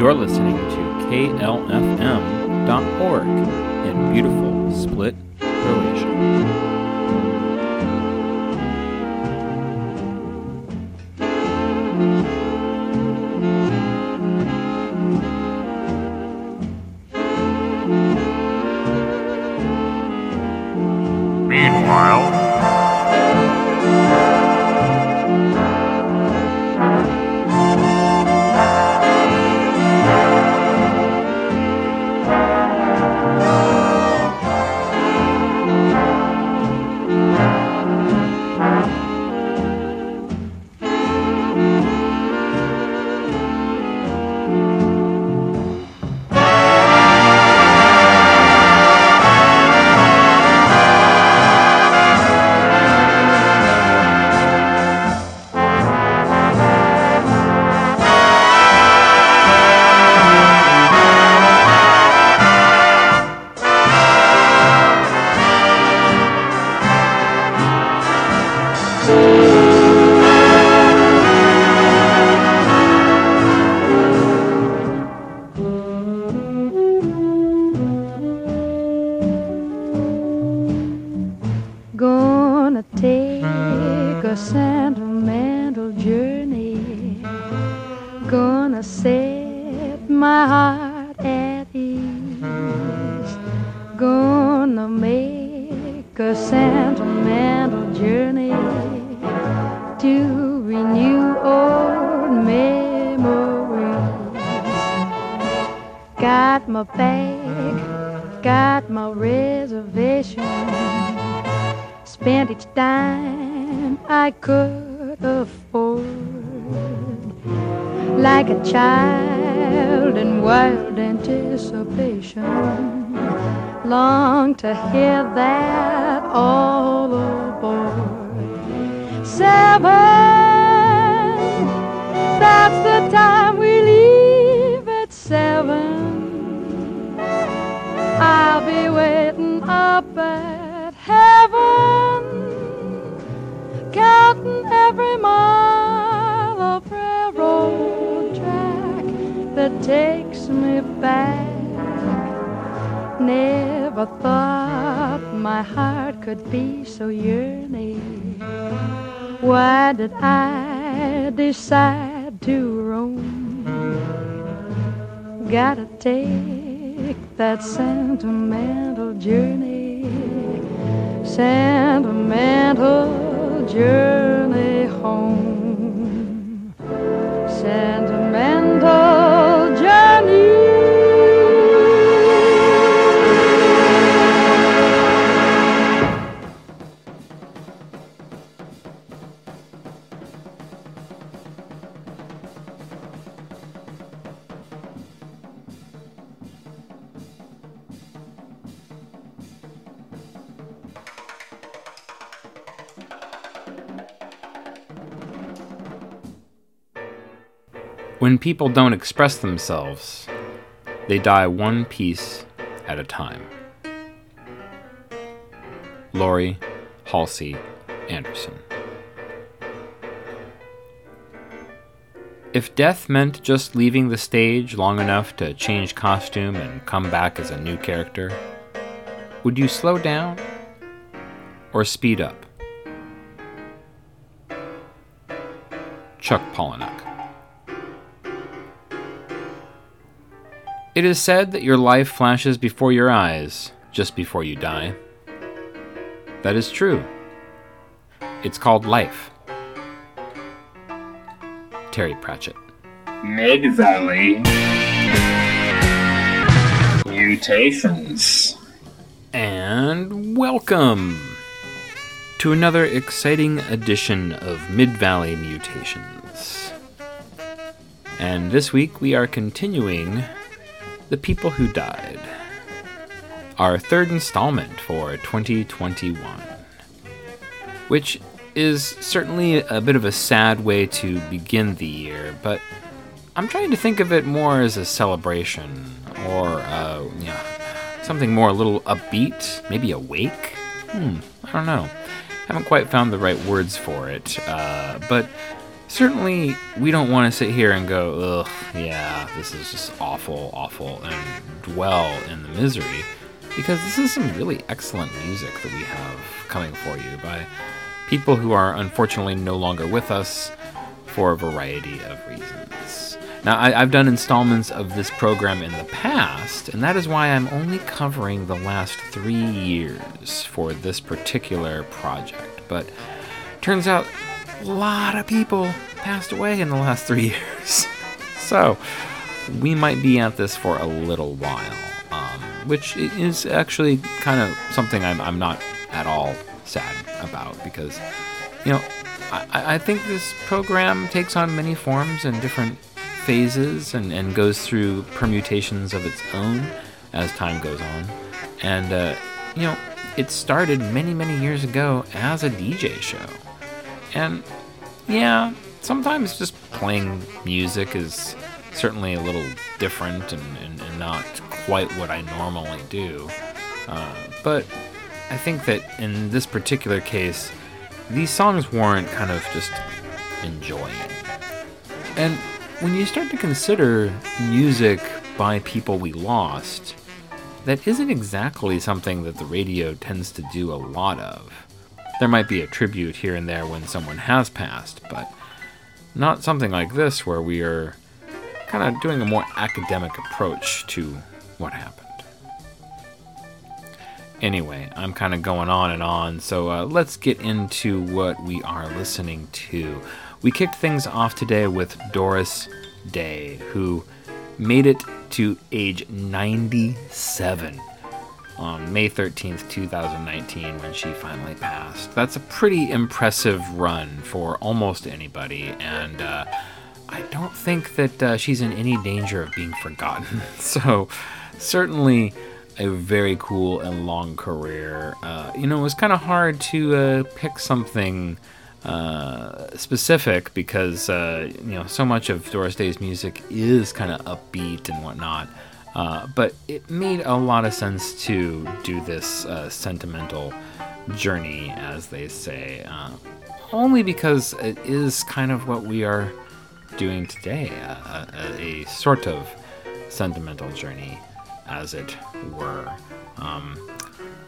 You're listening to KLFM.org in beautiful Split, Croatia. People don't express themselves, they die one piece at a time. Laurie Halse Anderson. If death meant just leaving the stage long enough to change costume and come back as a new character, would you slow down or speed up? Chuck Palahniuk. It is said that your life flashes before your eyes just before you die. That is true. It's called life. Terry Pratchett. Mid Valley Mutations. And welcome to another exciting edition of Mid Valley Mutations. And this week we are continuing the People Who Died, our third installment for 2021, which is certainly a bit of a sad way to begin the year, but I'm trying to think of it more as a celebration or uh, you know, something more a little upbeat, maybe awake. Hmm, I don't know. Haven't quite found the right words for it, uh, but certainly we don't want to sit here and go, ugh, yeah, this is just awful, awful, and dwell in the misery, because this is some really excellent music that we have coming for you by people who are unfortunately no longer with us for a variety of reasons. Now, I, have done installments of this program in the past, and that is why I'm only covering the last three years for this particular project. But turns out a lot of people passed away in the last three years. so, we might be at this for a little while, um, which is actually kind of something I'm, I'm not at all sad about because, you know, I, I think this program takes on many forms and different phases and, and goes through permutations of its own as time goes on. And, uh, you know, it started many, many years ago as a DJ show. And, yeah, sometimes just playing music is certainly a little different and, and, and not quite what I normally do. Uh, but I think that in this particular case, these songs warrant kind of just enjoying. And when you start to consider music by people we lost, that isn't exactly something that the radio tends to do a lot of. There might be a tribute here and there when someone has passed, but not something like this where we are kind of doing a more academic approach to what happened. Anyway, I'm kind of going on and on, so uh, let's get into what we are listening to. We kicked things off today with Doris Day, who made it to age 97 on May 13th, 2019, when she finally passed. That's a pretty impressive run for almost anybody, and uh, I don't think that uh, she's in any danger of being forgotten. so, certainly a very cool and long career. Uh, you know, it was kind of hard to uh, pick something uh, specific because uh, you know so much of Doris Day's music is kind of upbeat and whatnot. Uh, but it made a lot of sense to do this uh, sentimental journey, as they say, only because it is kind of what we are doing today a, a, a sort of sentimental journey as it were. Um,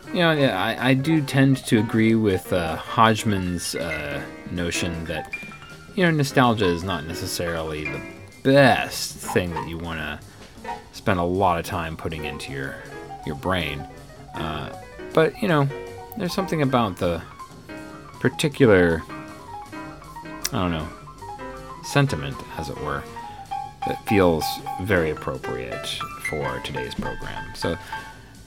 you know, yeah, I, I, do tend to agree with uh, Hodgman's uh, notion that you know nostalgia is not necessarily the best thing that you want to spend a lot of time putting into your your brain. Uh, but you know, there's something about the particular I don't know sentiment, as it were, that feels very appropriate for today's program. So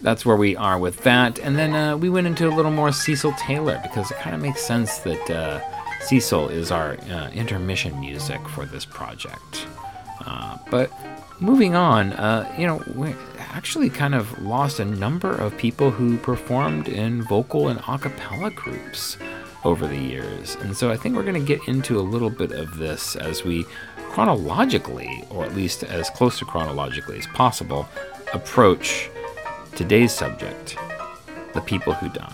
that's where we are with that. And then uh, we went into a little more Cecil Taylor because it kind of makes sense that uh, Cecil is our uh, intermission music for this project. Uh, but moving on, uh, you know, we actually kind of lost a number of people who performed in vocal and a cappella groups over the years. And so I think we're going to get into a little bit of this as we chronologically, or at least as close to chronologically as possible, approach today's subject the people who died.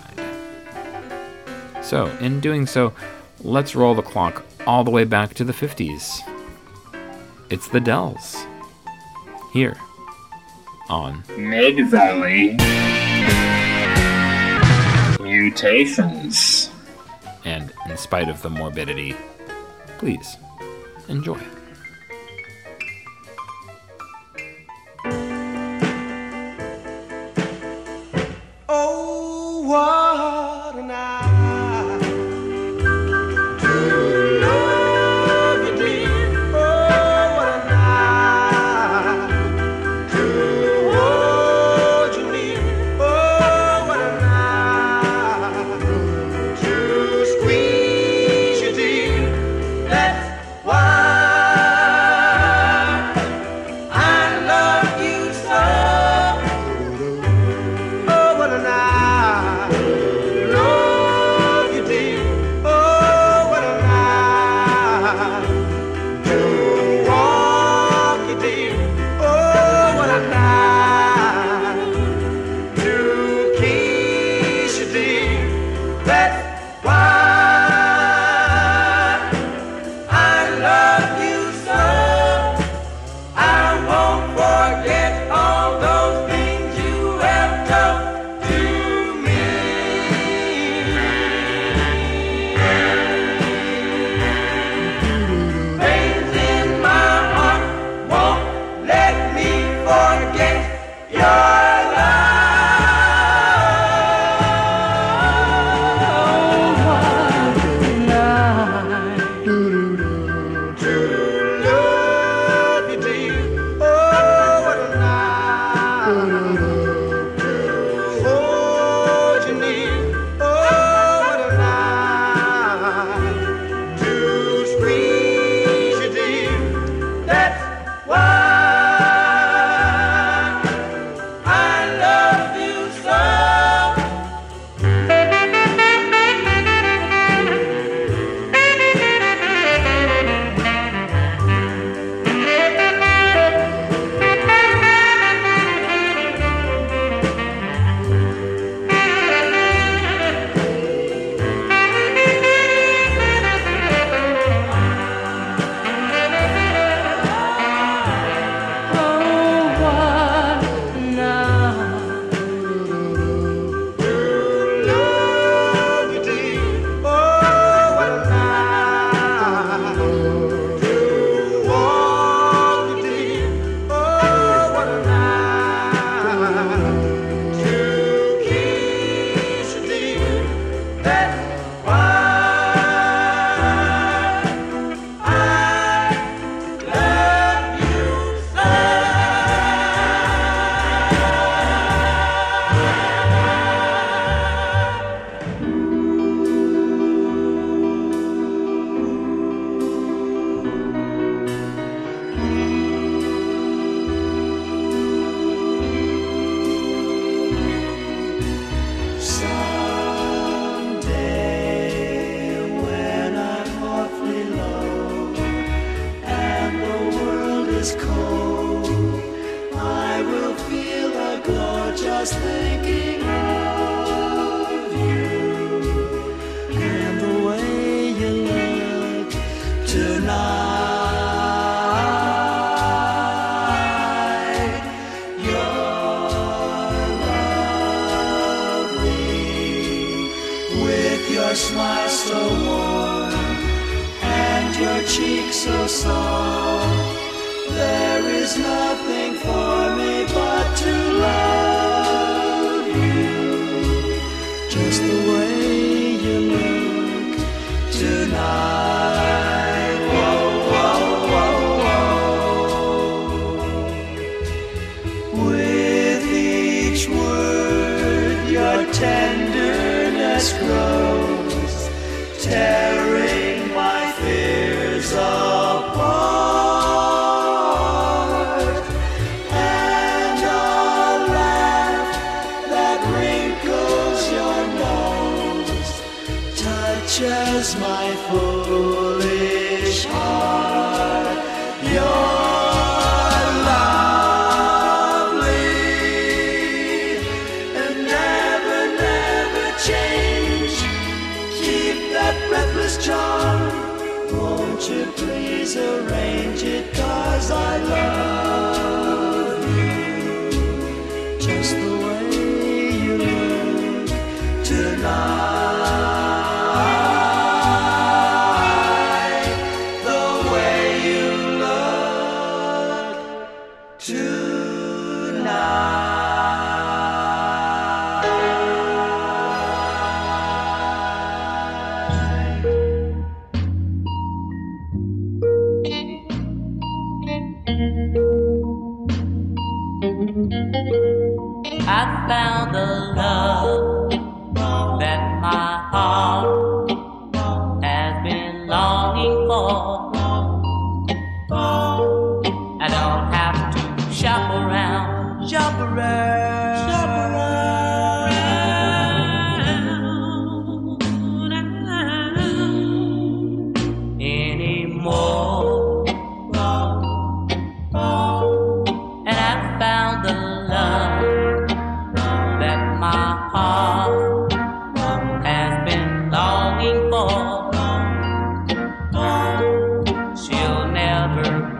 So, in doing so, let's roll the clock all the way back to the 50s. It's the Dells. Here on Mid Valley Mutations. And in spite of the morbidity, please enjoy. Oh, what.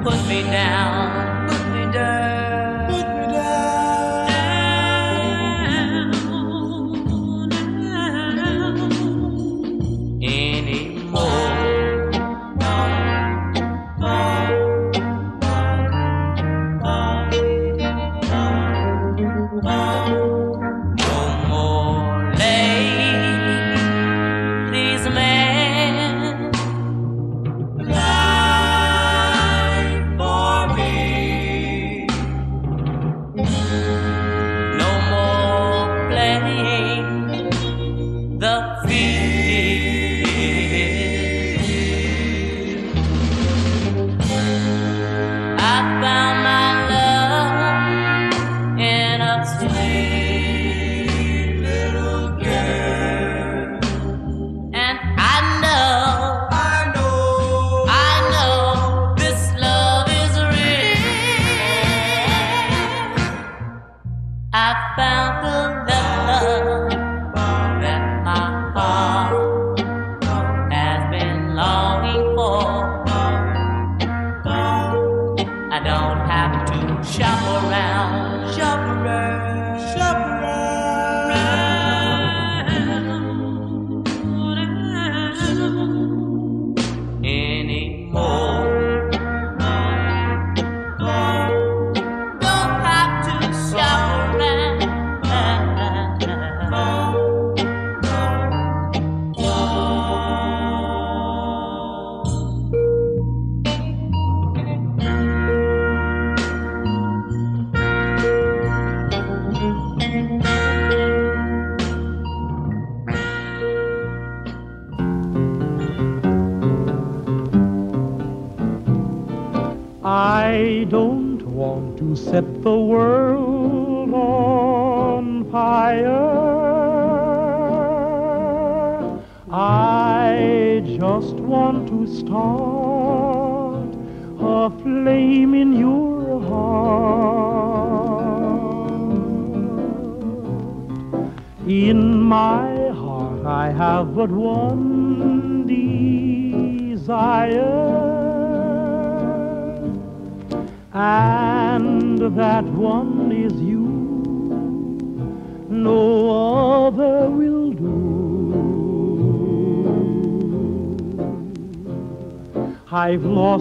Put me down,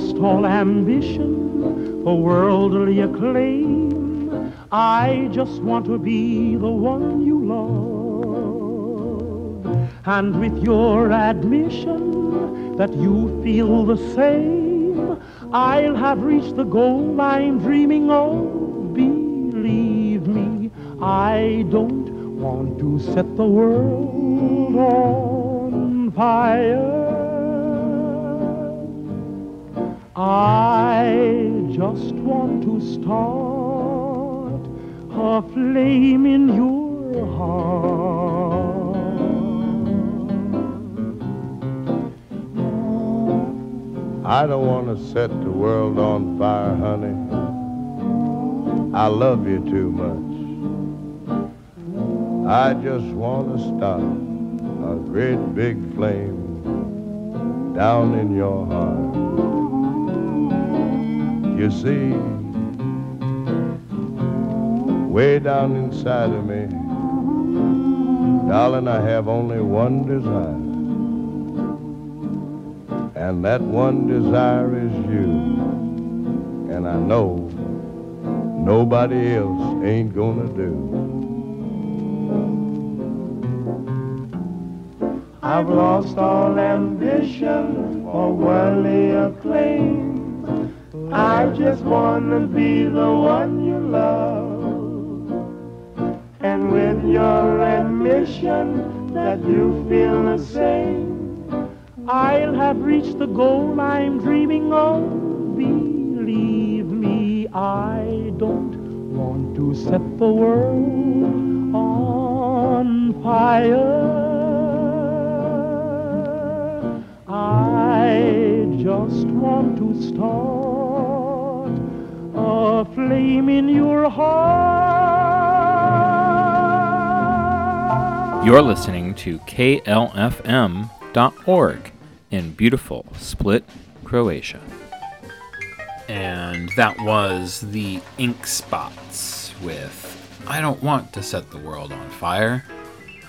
lost all ambition for worldly acclaim. I just want to be the one you love. And with your admission that you feel the same, I'll have reached the goal I'm dreaming of. Believe me, I don't want to set the world start a flame in your heart. I don't want to set the world on fire, honey. I love you too much. I just want to start a great big flame down in your heart. You see, way down inside of me, darling, I have only one desire. And that one desire is you. And I know nobody else ain't gonna do. I've lost all ambition for worldly acclaim. I just wanna be the one you love. Your admission that you feel the same, I'll have reached the goal I'm dreaming of. Believe me, I don't want to set the world on fire. I just want to start a flame in your heart. You're listening to KLFM.org in beautiful Split, Croatia. And that was the Ink Spots with I Don't Want to Set the World on Fire.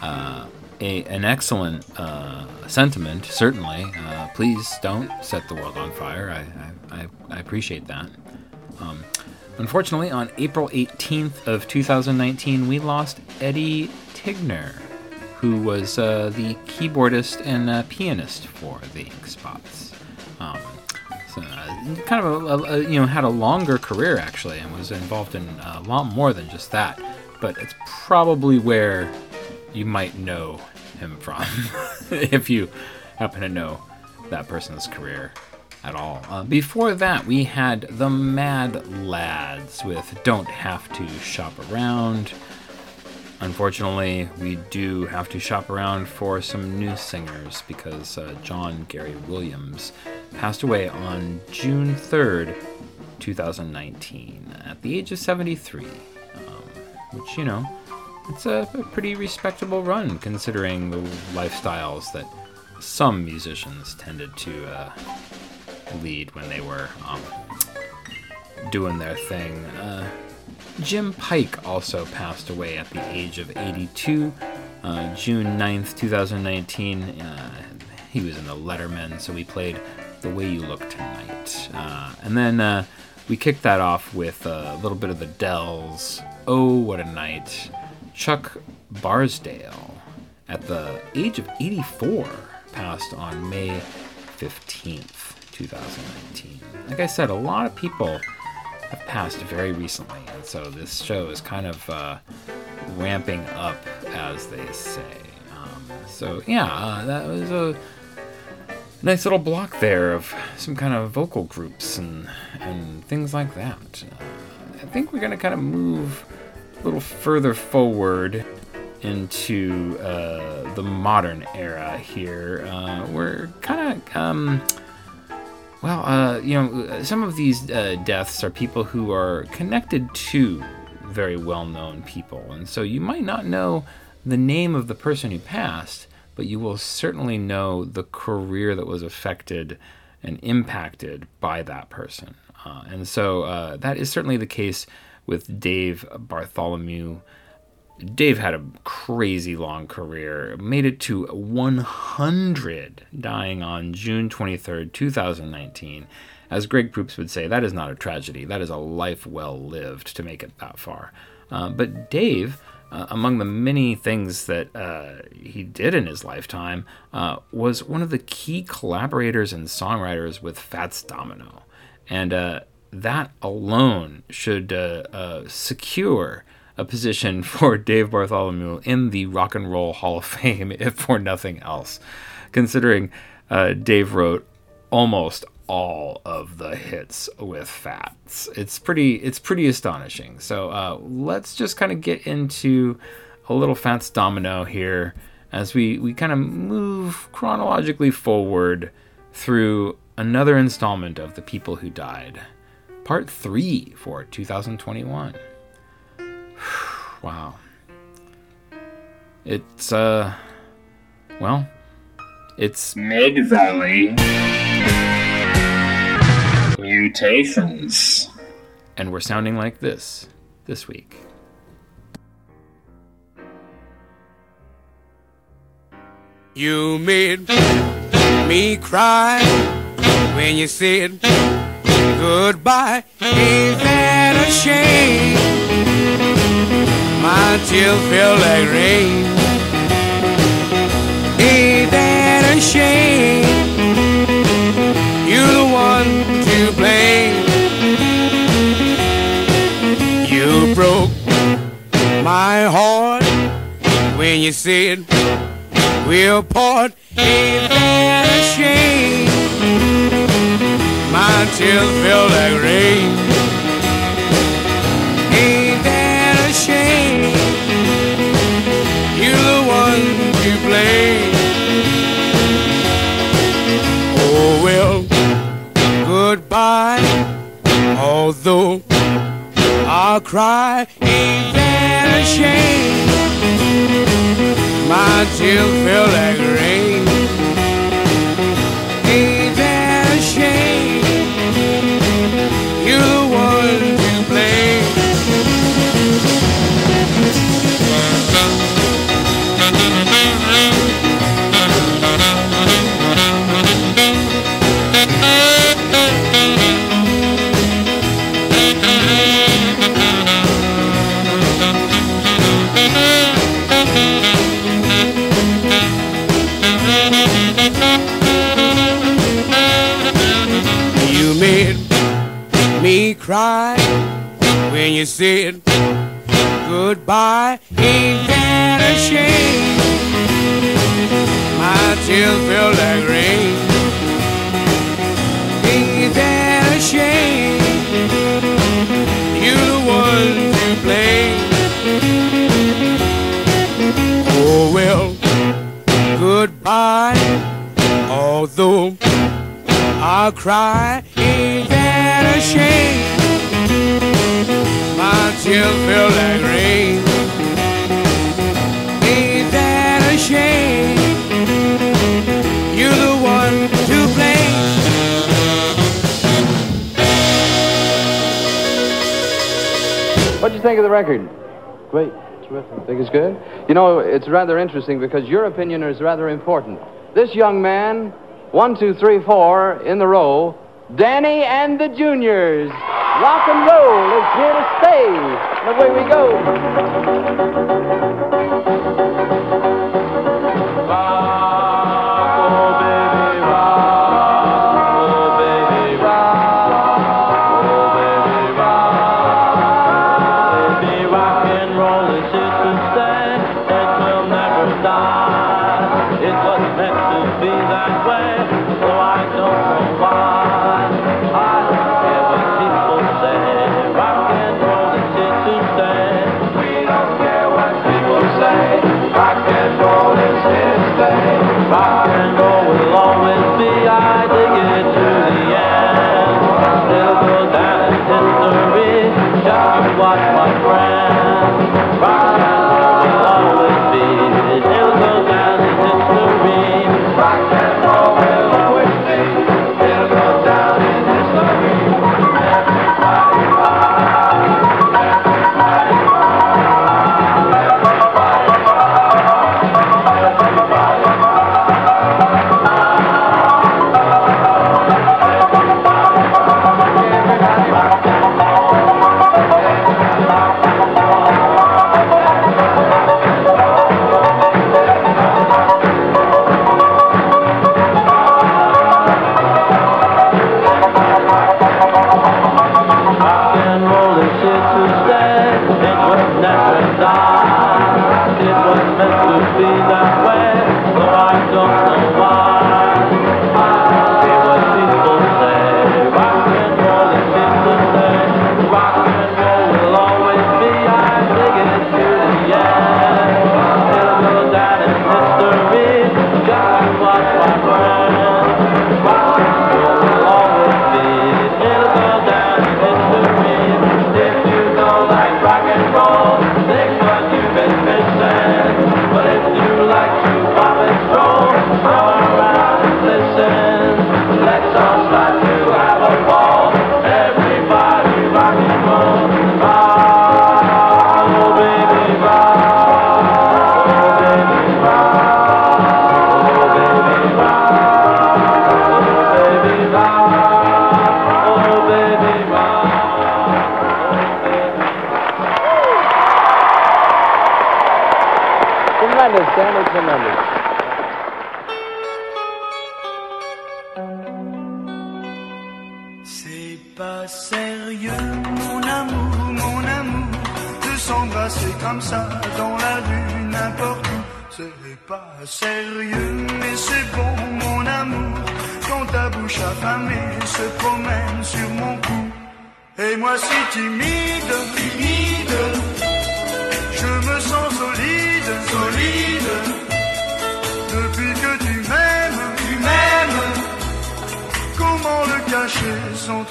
Uh, a, an excellent uh, sentiment, certainly. Uh, please don't set the world on fire. I, I, I, appreciate that. Um, unfortunately, on April 18th of 2019, we lost Eddie Tigner, who was uh, the keyboardist and uh, pianist for the Ink Spots. Um, so, uh, kind of a, a, you know had a longer career actually, and was involved in a lot more than just that. But it's probably where you might know him from if you happen to know that person's career at all. Uh, before that, we had the Mad Lads with Don't Have to Shop Around. Unfortunately, we do have to shop around for some new singers because uh, John Gary Williams passed away on June 3rd, 2019, at the age of 73. Um, which, you know, it's a, a, pretty respectable run considering the lifestyles that some musicians tended to uh, lead when they were um, doing their thing. Uh, Jim Pike also passed away at the age of 82, uh, June 9th, 2019. Uh, he was in the Lettermen, so we played The Way You Look Tonight. Uh, and then uh, we kicked that off with a little bit of the Dells. Oh, what a night. Chuck Barksdale, at the age of 84, passed on May 15th, 2019. Like I said, a lot of people have passed very recently, and so this show is kind of uh, ramping up, as they say. Um, so, yeah, uh, that was a nice little block there of some kind of vocal groups and, and things like that. Uh, I think we're to kind of move a little further forward into uh, the modern era here. Uh, we're kind of um, Well, uh, you know, some of these uh, deaths are people who are connected to very well known people. And so you might not know the name of the person who passed, but you will certainly know the career that was affected and impacted by that person. Uh, and so uh, that is certainly the case with Dave Bartholomew. Dave had a crazy long career, made it to 100, dying on June 23rd, 2019. As Greg Proops would say, that is not a tragedy. That is a life well lived to make it that far. Uh, but Dave, uh, among the many things that uh, he did in his lifetime, uh, was one of the key collaborators and songwriters with Fats Domino. And uh, that alone should uh, secure a position for Dave Bartholomew in the Rock and Roll Hall of Fame, if for nothing else, considering Dave wrote almost all of the hits with Fats. It's pretty it's pretty astonishing. So uh, let's just kind of get into a little Fats Domino here as we we kind of move chronologically forward through another installment of the people who died, part three for 2021. wow. It's uh, well, it's Mid Valley Mutations. and we're sounding like this this week. You made me cry when you said goodbye. Ain't that a shame? My tears feel like rain. Ain't that a shame? You're the one to blame. You broke my heart when you said we'll part. Ain't that a shame? My tears feel like rain. To. Oh well, goodbye. Although I'll cry, ain't that a shame? My tears feel like rain. Cry when you said goodbye. Ain't that a shame? My tears feel like rain. Ain't that a shame? You're the one to blame. Oh well, goodbye. Although I'll cry, ain't that a shame? My tears feel like rain. Ain't that a shame? You're the one to blame. What'd you think of the record? Great. Terrific. Think it's good? You know, it's rather interesting because your opinion is rather important. This young man, one, two, three, four in the row, Danny and the Juniors. Rock and roll is here to stay. And away we go.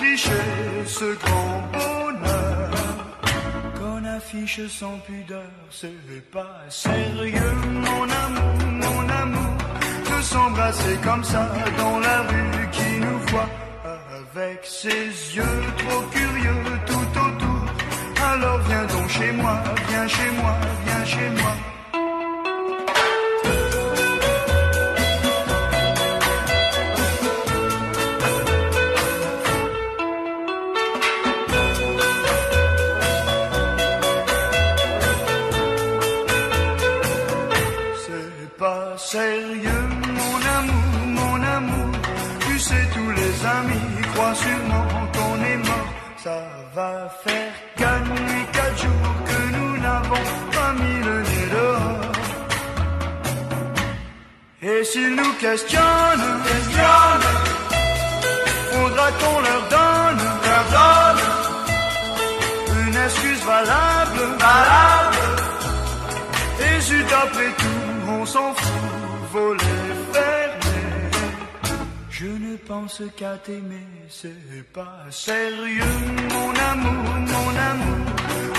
Sans tricher ce grand bonheur. Qu'on affiche sans pudeur C'est pas sérieux. Mon amour, mon amour De s'embrasser comme ça dans la rue qui nous voit Avec ses yeux trop curieux tout autour. Alors viens donc chez moi, viens chez moi, viens chez moi questionnent, questionnent, faudra qu'on leur donne, leur donne une excuse valable, valable. Et zut, après tout, on s'en fout, voler, fermer. Je ne pense qu'à t'aimer, c'est pas sérieux, mon amour, mon amour.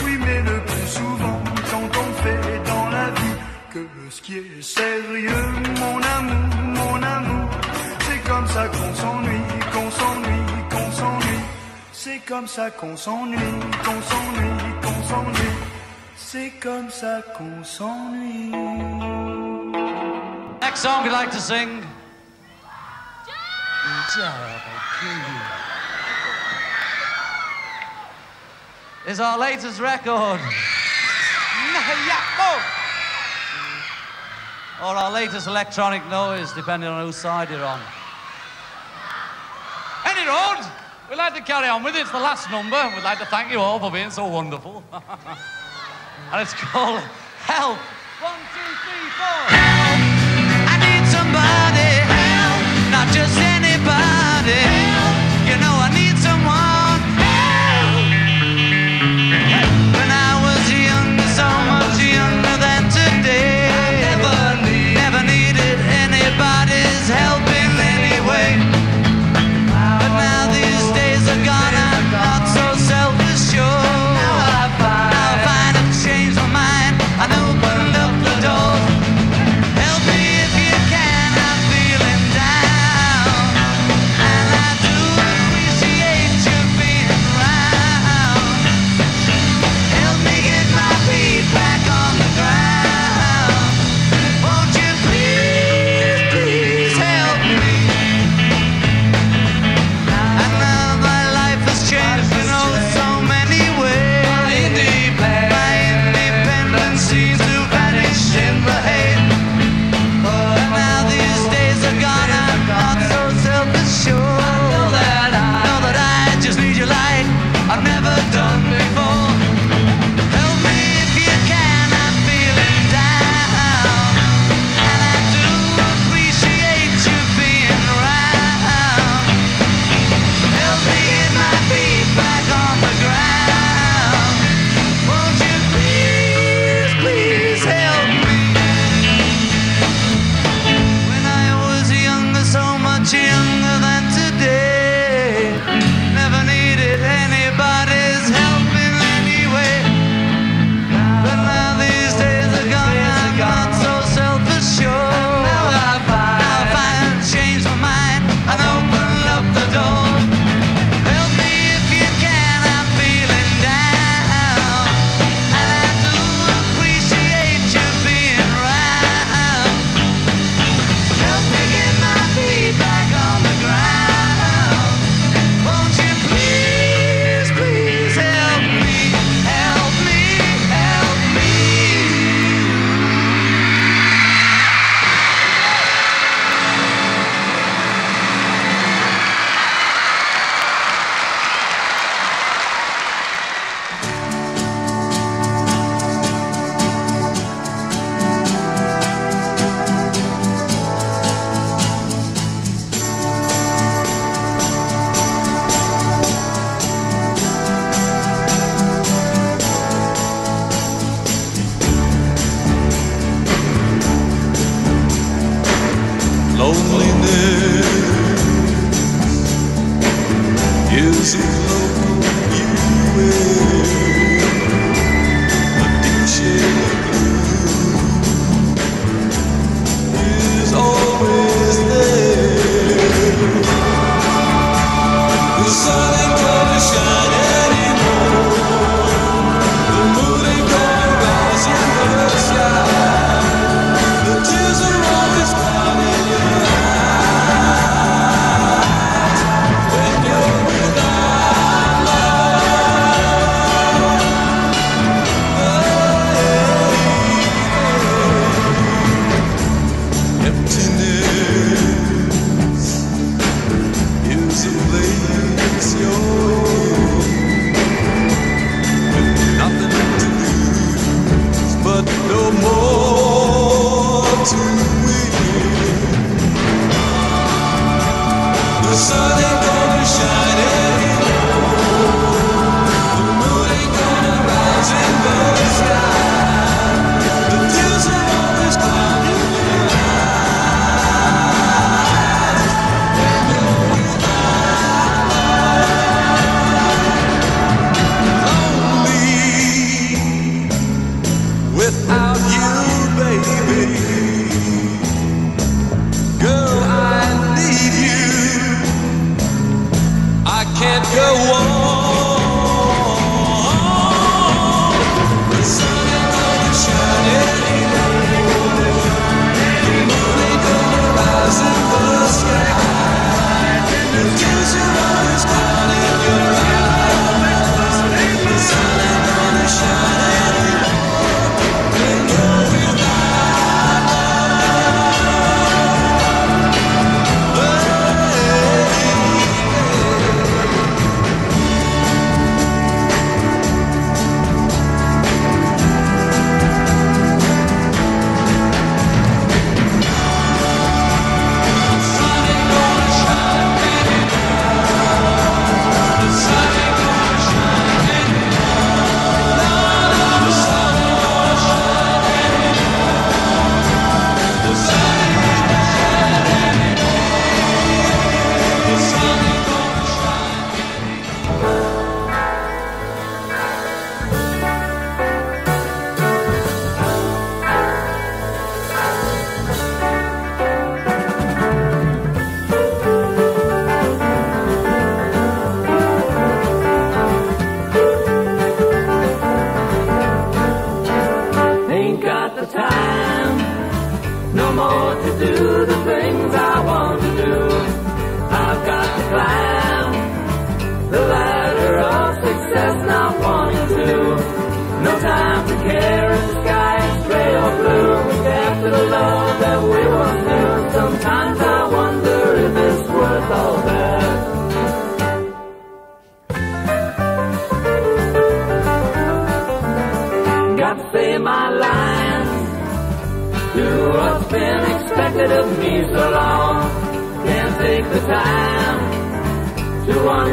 Oui, mais le plus souvent, quand on fait dans la vie que ce qui est sérieux, mon amour, mon amour. C'est comme ça qu'on s'ennuie, qu'on s'ennuie, qu'on s'ennuie. C'est comme ça qu'on s'ennuie, qu'on s'ennuie, qu'on s'ennuie. C'est comme ça qu'on s'ennuie. Next song we'd like to sing. Is our latest record. Or our latest electronic noise, depending on whose side you're on. Any road, we'd like to carry on with it. It's the last number. We'd like to thank you all for being so wonderful. and it's called Help. One, two, three, four.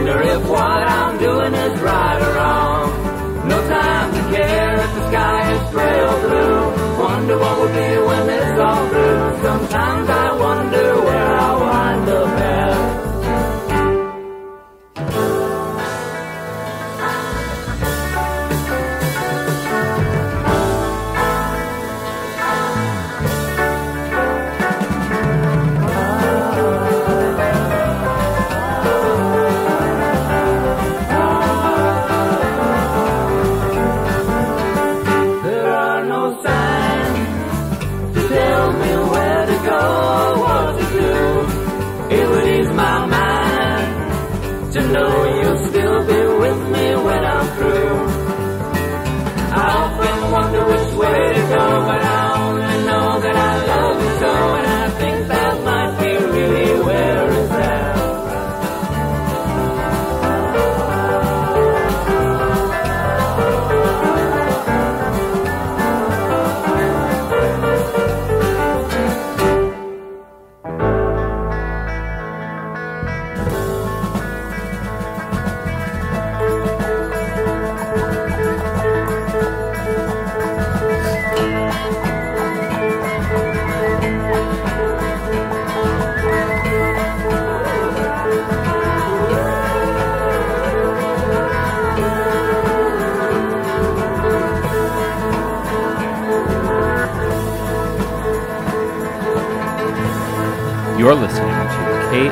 Wonder if what I'm doing is right or wrong. No time to care if the sky is or blue. Wonder what will be when it's all through. Sometimes I wonder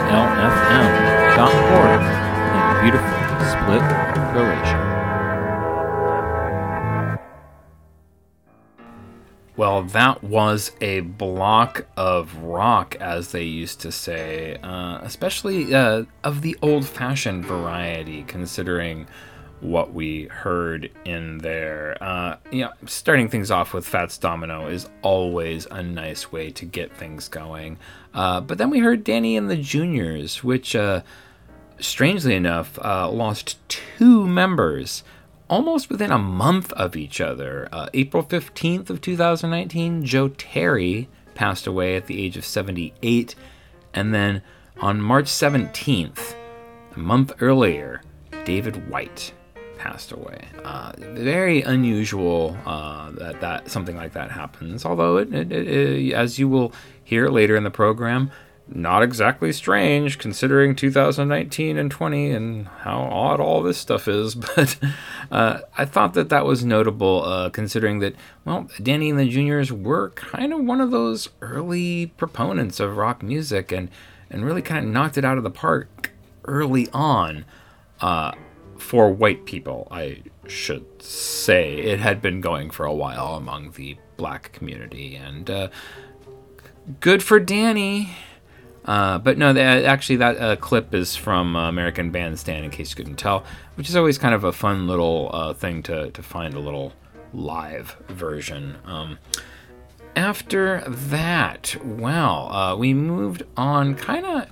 to KLFM.org in beautiful Split, Croatia. Well, that was a block of rock, as they used to say, uh, especially uh, of the old fashioned variety, considering what we heard in there. Uh, yeah, starting things off with Fats Domino is always a nice way to get things going. Uh, but then we heard Danny and the Juniors, which, uh, strangely enough, uh, lost two members almost within a month of each other. Uh, April 15th of 2019, Joe Terry passed away at the age of 78. And then on March 17th, a month earlier, David White passed away. Uh, very unusual uh, that that something like that happens. Although, it, it, it, as you will hear later in the program, not exactly strange considering 2019 and 20 and how odd all this stuff is. But uh, I thought that that was notable uh, considering that, well, Danny and the Juniors were kind of one of those early proponents of rock music and, and really kind of knocked it out of the park early on. Uh, for white people, I should say. It had been going for a while among the black community, and uh, good for Danny. Uh, but no, actually, that uh, clip is from uh, American Bandstand, in case you couldn't tell, which is always kind of a fun little uh, thing to, to find a little live version. Um, after that, well, uh, we moved on kind of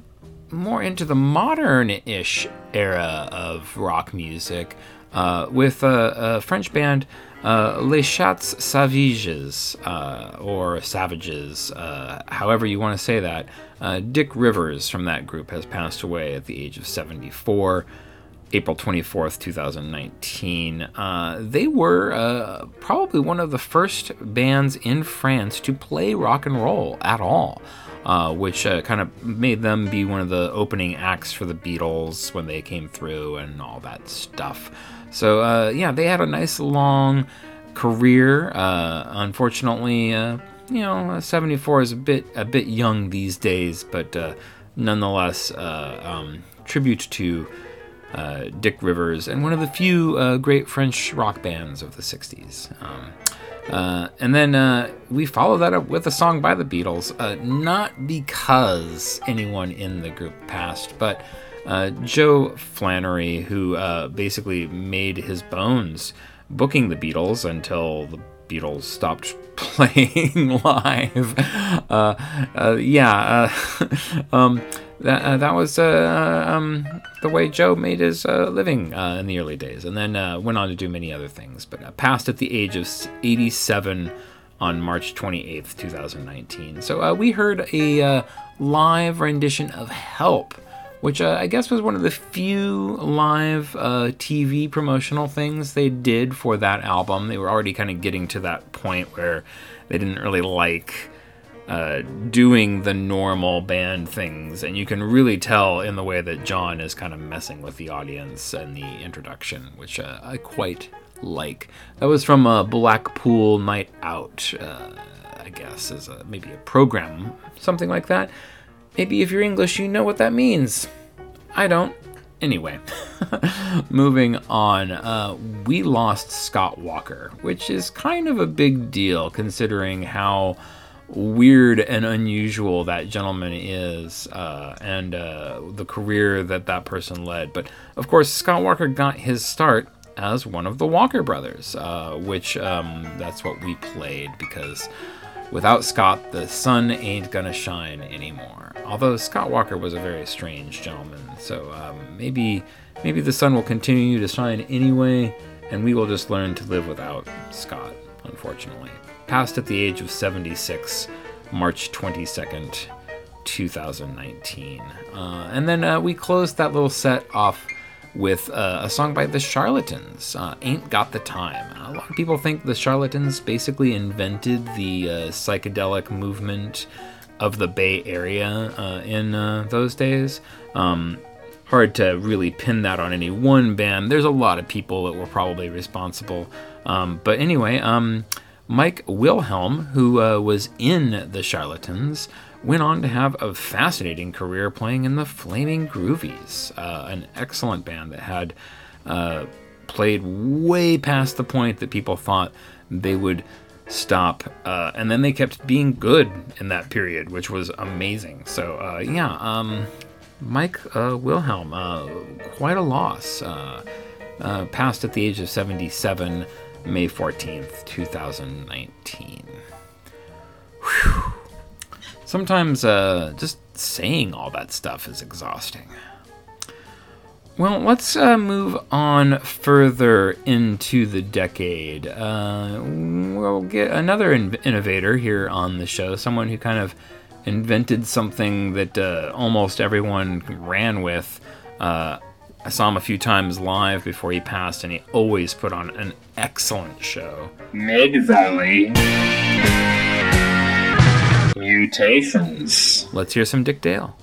more into the modern ish era of rock music uh, with a, a French band, uh, Les Chats Sauvages, uh, or Savages, uh, however you want to say that. Uh, Dick Rivers from that group has passed away at the age of 74. April 24th, 2019. Uh, they were uh, probably one of the first bands in France to play rock and roll at all, uh, which uh, kind of made them be one of the opening acts for the Beatles when they came through and all that stuff. So, uh, yeah, they had a nice long career. Uh, unfortunately, you know, 74 is a bit a bit young these days, but nonetheless, um, tribute to uh, Dick Rivers, and one of the few uh, great French rock bands of the 60s. Um, uh, and then uh, we follow that up with a song by the Beatles, uh, not because anyone in the group passed, but uh, Joe Flannery, who uh, basically made his bones booking the Beatles until the Beatles stopped playing live. Uh, uh, yeah, uh, um, that, uh, that was uh, um, the way Joe made his uh, living in the early days, and then went on to do many other things. But passed at the age of 87 on March 28th, 2019. So we heard a live rendition of Help which uh, I guess was one of the few live uh, TV promotional things they did for that album. They were already kind of getting to that point where they didn't really like uh, doing the normal band things, and you can really tell in the way that John is kind of messing with the audience and the introduction, which uh, I quite like. That was from uh, Blackpool Night Out, uh, I guess, is a, maybe a program, something like that. Maybe if you're English, you know what that means. I don't. Anyway, moving on, uh, we lost Scott Walker, which is kind of a big deal considering how weird and unusual that gentleman is uh, and uh, the career that that person led. But of course, Scott Walker got his start as one of the Walker brothers, uh, which um, that's what we played because without Scott, the sun ain't gonna shine anymore. Although Scott Walker was a very strange gentleman, so um, maybe maybe the sun will continue to shine anyway, and we will just learn to live without Scott. Unfortunately, passed at the age of 76, March 22nd, 2019. Uh, and then uh, we closed that little set off with uh, a song by the Charlatans, uh, Ain't Got the Time. A lot of people think the Charlatans basically invented the uh, psychedelic movement of the Bay Area uh, in uh, those days. Um, hard to really pin that on any one band. There's a lot of people that were probably responsible. Um, but anyway, um, Mike Wilhelm, who uh, was in the Charlatans, went on to have a fascinating career playing in the Flaming Groovies, uh, an excellent band that had uh, played way past the point that people thought they would stop. Uh, and then they kept being good in that period, which was amazing. So, uh, yeah, um, Mike uh, Wilhelm, uh, quite a loss. passed at the age of 77, May 14th, 2019. Whew. Sometimes uh, just saying all that stuff is exhausting. Well, let's uh, move on further into the decade. Uh, we'll get another in- innovator here on the show, someone who kind of invented something that uh, almost everyone ran with. Uh, I saw him a few times live before he passed, and he always put on an excellent show. Mid Valley. Mutations. Let's hear some Dick Dale.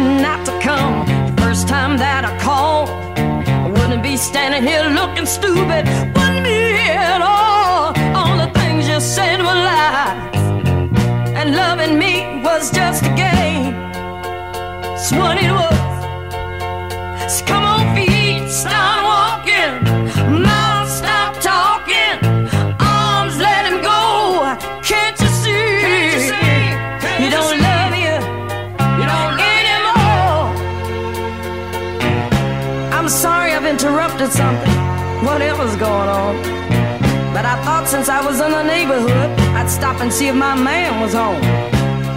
not to come. The first time that I called, I wouldn't be standing here looking stupid. Whatever's going on. But I thought since I was in the neighborhood, I'd stop and see if my man was home.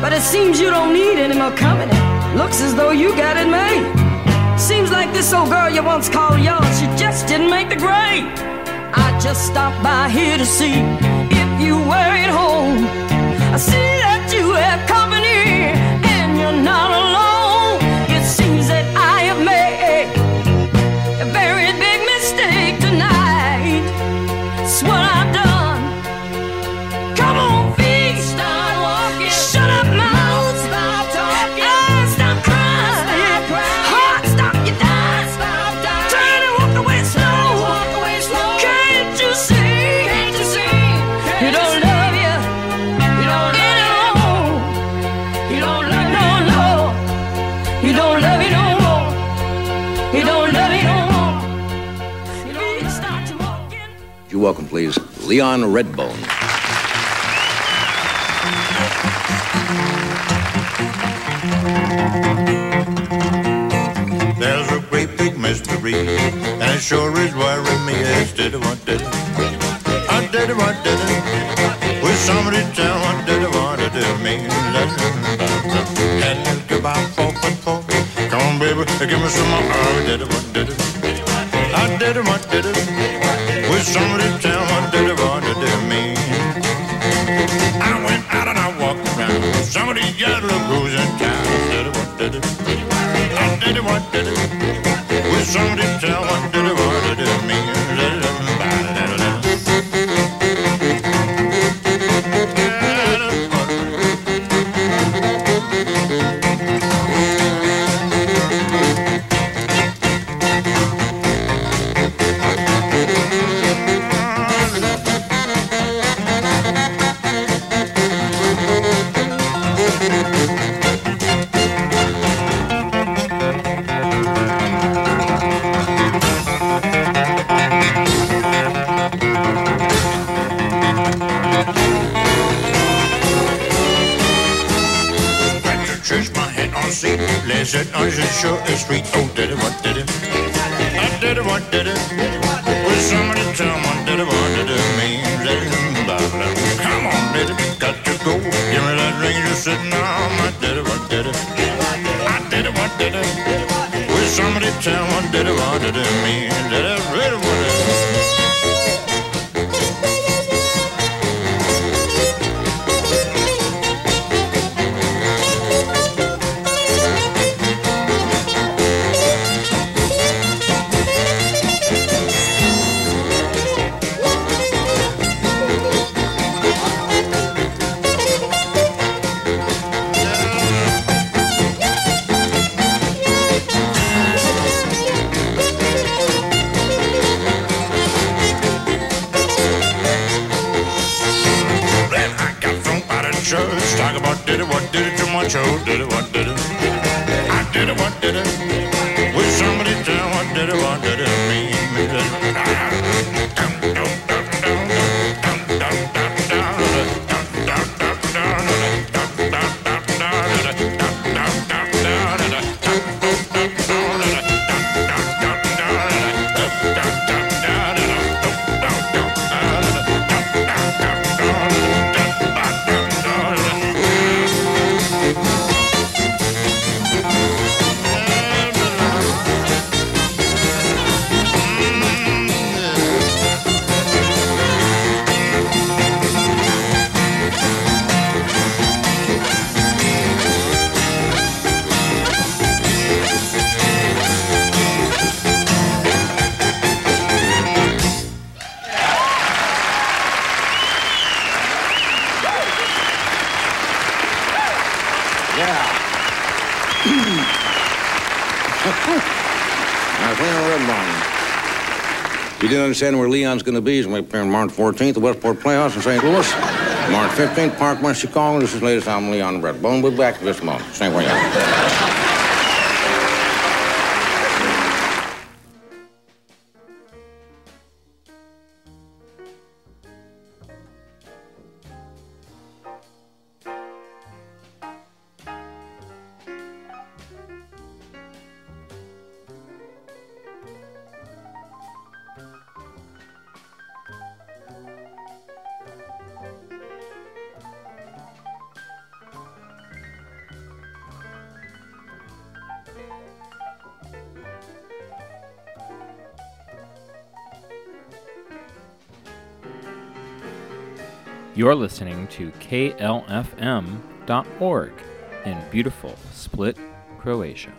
But it seems you don't need any more company. Looks as though you got it made. Seems like this old girl you once called yours, she just didn't make the grade. I just stopped by here to see if you were at home. I see that you have company Leon Redbone. There's a great big mystery, and it sure is worrying me. Yes, did what did? I ah, did it, what did it? Will somebody tell what did it, what did it mean? And goodbye, four, four, four. Come on, baby, give me some more. Ah, I did it, what did it? Ah, I did what did it? Will somebody tell what did it, did? I went understand where Leon's going to be. He's going to be appearing March 14th the Westport Playhouse in St. Louis. March 15th, Park Chicago. This is his latest album, Leon Redbone. We'll be back this month. Same way. You're listening to KLFM.org in beautiful Split, Croatia.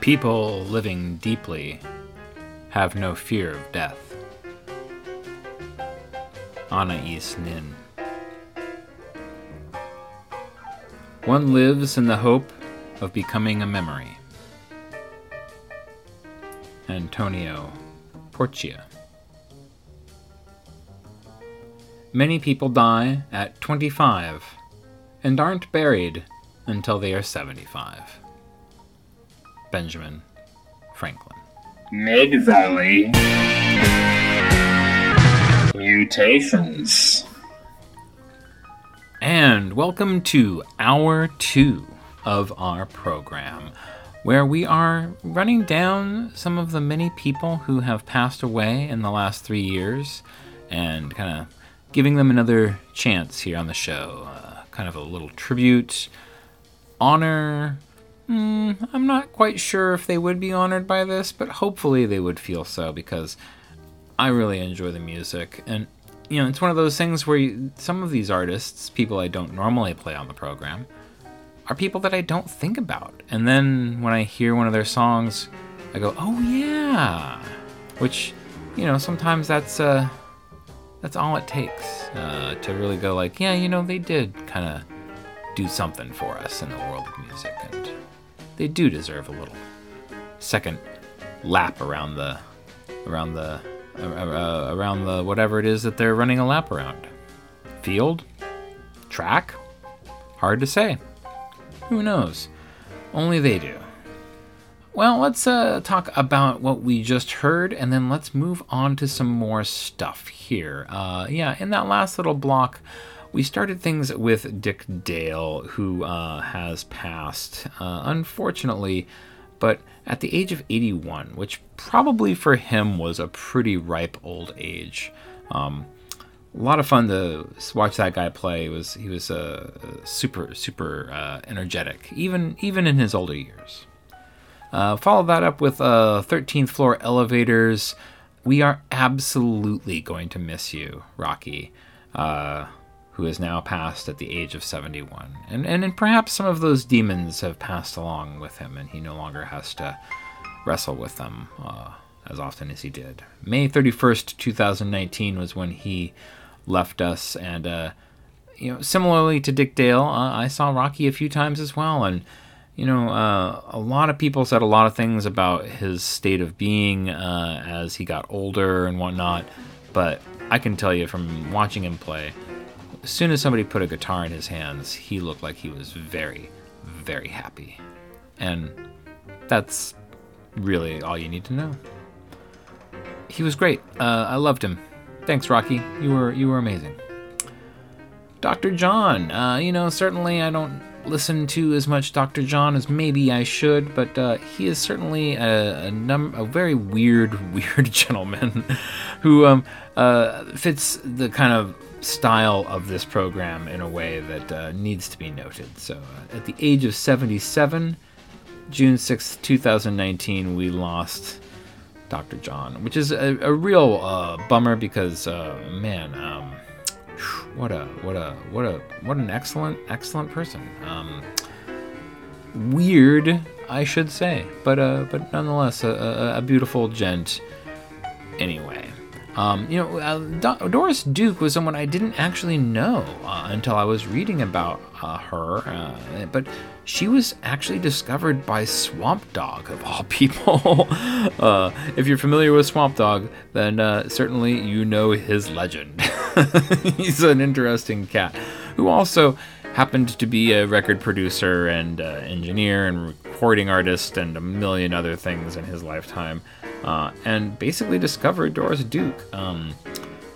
People living deeply have no fear of death. Anais Nin. One lives in the hope of becoming a memory. Antonio Porchia. Many people die at 25 and aren't buried until they are 75. Benjamin Franklin. Mid Valley Mutations. And welcome to hour two of our program, where we are running down some of the many people who have passed away in the last three years and kind of giving them another chance here on the show. Uh, kind of a little tribute, honor. Mm, I'm not quite sure if they would be honored by this, but hopefully they would feel so because I really enjoy the music. And, you know, it's one of those things where you, some of these artists, people I don't normally play on the program, are people that I don't think about. And then when I hear one of their songs, I go, "Oh yeah," which you know sometimes that's uh, that's all it takes uh, to really go like, yeah, you know, they did kind of do something for us in the world of music, and they do deserve a little second lap around the around the uh, around the whatever it is that they're running a lap around. Field, track, hard to say. Who knows? Only they do. Well, let's uh, talk about what we just heard, and then let's move on to some more stuff here. Uh, yeah, in that last little block, we started things with Dick Dale, who uh, has passed, uh, unfortunately, but at the age of 81, which probably for him was a pretty ripe old age. Um, a lot of fun to watch that guy play. He was he was uh, super super uh, energetic, even even in his older years. Uh, follow that up with uh, 13th floor elevators. We are absolutely going to miss you, Roky, uh, who is now passed at the age of 71. And, and and perhaps some of those demons have passed along with him, and he no longer has to wrestle with them uh, as often as he did. May 31st, 2019 was when he left us, and uh, you know, similarly to Dick Dale, uh, I saw Roky a few times as well, and you know, uh, a lot of people said a lot of things about his state of being uh, as he got older and whatnot, but I can tell you from watching him play, as soon as somebody put a guitar in his hands, he looked like he was very, very happy, and that's really all you need to know. He was great. Uh, I loved him. Thanks, Roky. You were you were amazing. Dr. John, uh, you know, certainly I don't listen to as much Dr. John as maybe I should, but uh, he is certainly a, a, num- a very weird, weird gentleman who um, uh, fits the kind of style of this program in a way that uh, needs to be noted. So, uh, at the age of 77, June 6th, 2019, we lost Dr. John, which is a, a real uh, bummer because, uh, man, um, what a what a what a what an excellent excellent person. Um, weird, I should say, but uh, but nonetheless, a, a, a beautiful gent. Anyway, um, you know, uh, Do- Doris Duke was someone I didn't actually know uh, until I was reading about uh, her, uh, but she was actually discovered by Swamp Dogg, of all people. uh, if you're familiar with Swamp Dogg, then uh, certainly you know his legend. He's an interesting cat who also happened to be a record producer and uh, engineer and recording artist and a million other things in his lifetime, uh, and basically discovered Doris Duke. Um,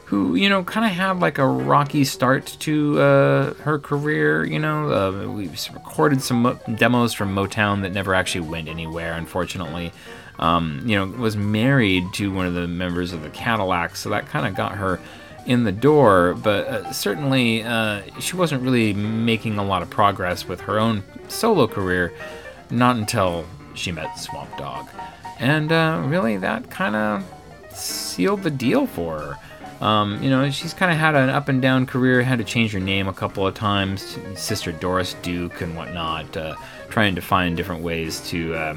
who you know kind of had like a rocky start to uh, her career. You know, uh, we recorded some mo- demos from Motown that never actually went anywhere, unfortunately. Um, you know, was married to one of the members of the Cadillacs, so that kind of got her in the door. But uh, certainly, uh, she wasn't really making a lot of progress with her own solo career, not until she met Swamp Dogg, and uh, really that kind of sealed the deal for her. Um, you know, she's kind of had an up and down career, had to change her name a couple of times, Sister Doris Duke and whatnot, uh, trying to find different ways to uh,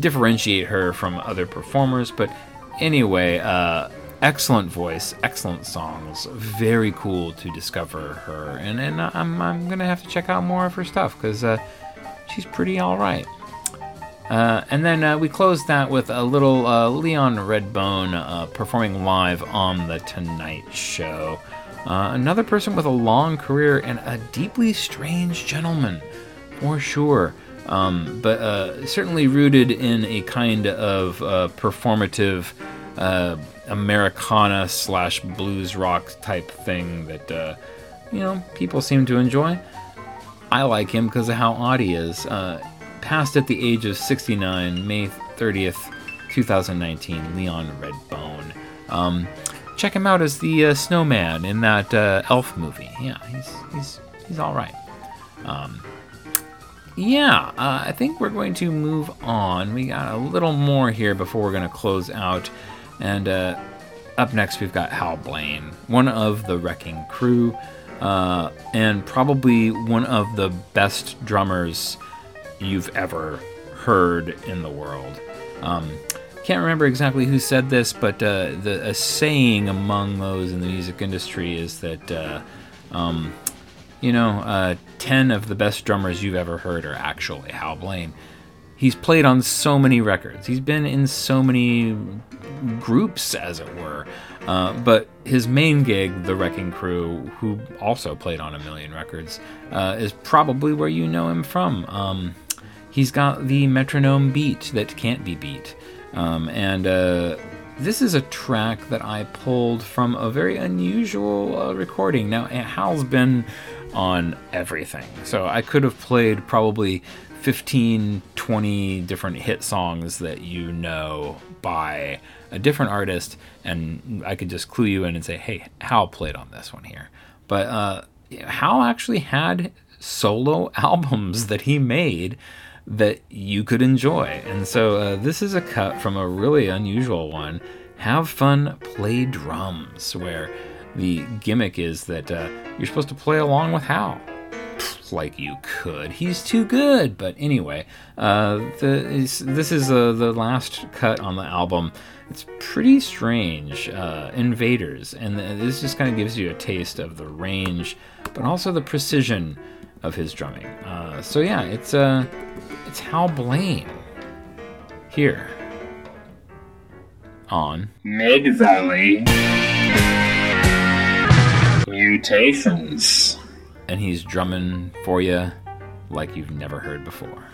differentiate her from other performers. But anyway, uh, excellent voice, excellent songs, very cool to discover her, and and I'm I'm gonna have to check out more of her stuff because uh, she's pretty all right. Uh, and then uh, we closed that with a little uh, Leon Redbone uh, performing live on The Tonight Show. Uh, another person with a long career and a deeply strange gentleman, for sure. Um, but uh, certainly rooted in a kind of performative Americana slash blues rock type thing that, you know, people seem to enjoy. I like him because of how odd he is passed at the age of 69, May 30th, 2019, Leon Redbone. Um, check him out as the uh, snowman in that uh, Elf movie. Yeah, he's he's he's all right. Um, yeah, uh, I think we're going to move on. We got a little more here before we're going to close out. And uh, up next, we've got Hal Blaine, one of the Wrecking Crew, uh, and probably one of the best drummers you've ever heard in the world. Um, can't remember exactly who said this, but uh, the a saying among those in the music industry is that, uh, um, you know, uh, ten of the best drummers you've ever heard are actually Hal Blaine. He's played on so many records. He's been in so many groups, as it were. Uh, but his main gig, The Wrecking Crew, who also played on a million records, uh, is probably where you know him from. Um, he's got the metronome beat that can't be beat. Um, and uh, this is a track that I pulled from a very unusual uh, recording. Now, Hal's been on everything, so I could have played probably 15, 20 different hit songs that you know by a different artist, and I could just clue you in and say, hey, Hal played on this one here. But uh, Hal actually had solo albums that he made that you could enjoy. And so uh, this is a cut from a really unusual one. Have fun, play drums, where the gimmick is that uh, you're supposed to play along with Hal. Like you could. He's too good. But anyway, uh, the, this is uh, the last cut on the album. It's pretty strange. Uh, Invaders. And this just kind of gives you a taste of the range, but also the precision of his drumming. Uh, so yeah, it's uh, it's Hal Blaine here on Mid Valley Mutations, and he's drumming for you like you've never heard before.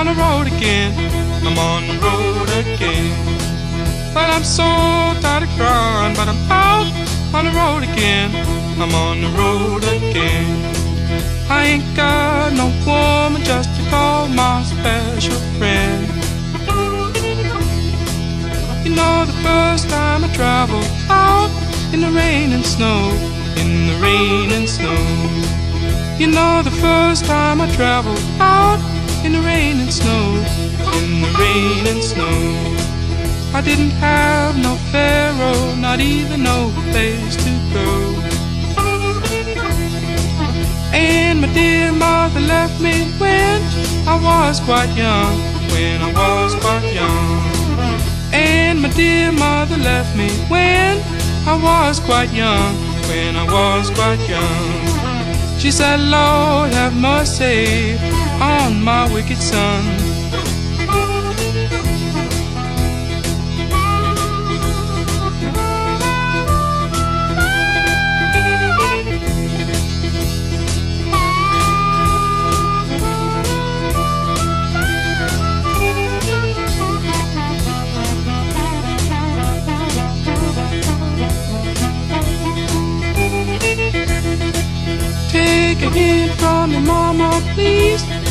On the road again. I'm on the road again. But I'm so tired of crying, but I'm out on the road again. I'm on the road again. I ain't got no woman just to call my special friend. You know, the first time I traveled out in the rain and snow, in the rain and snow. You know the first time I traveled out in the rain and snow, in the rain and snow. I didn't have no pharaoh, not even no place to go. And my dear mother left me when I was quite young, when I was quite young. And my dear mother left me when I was quite young, when I was quite young. She said, Lord, have mercy on my wicked son. Take a hint from your mama, please.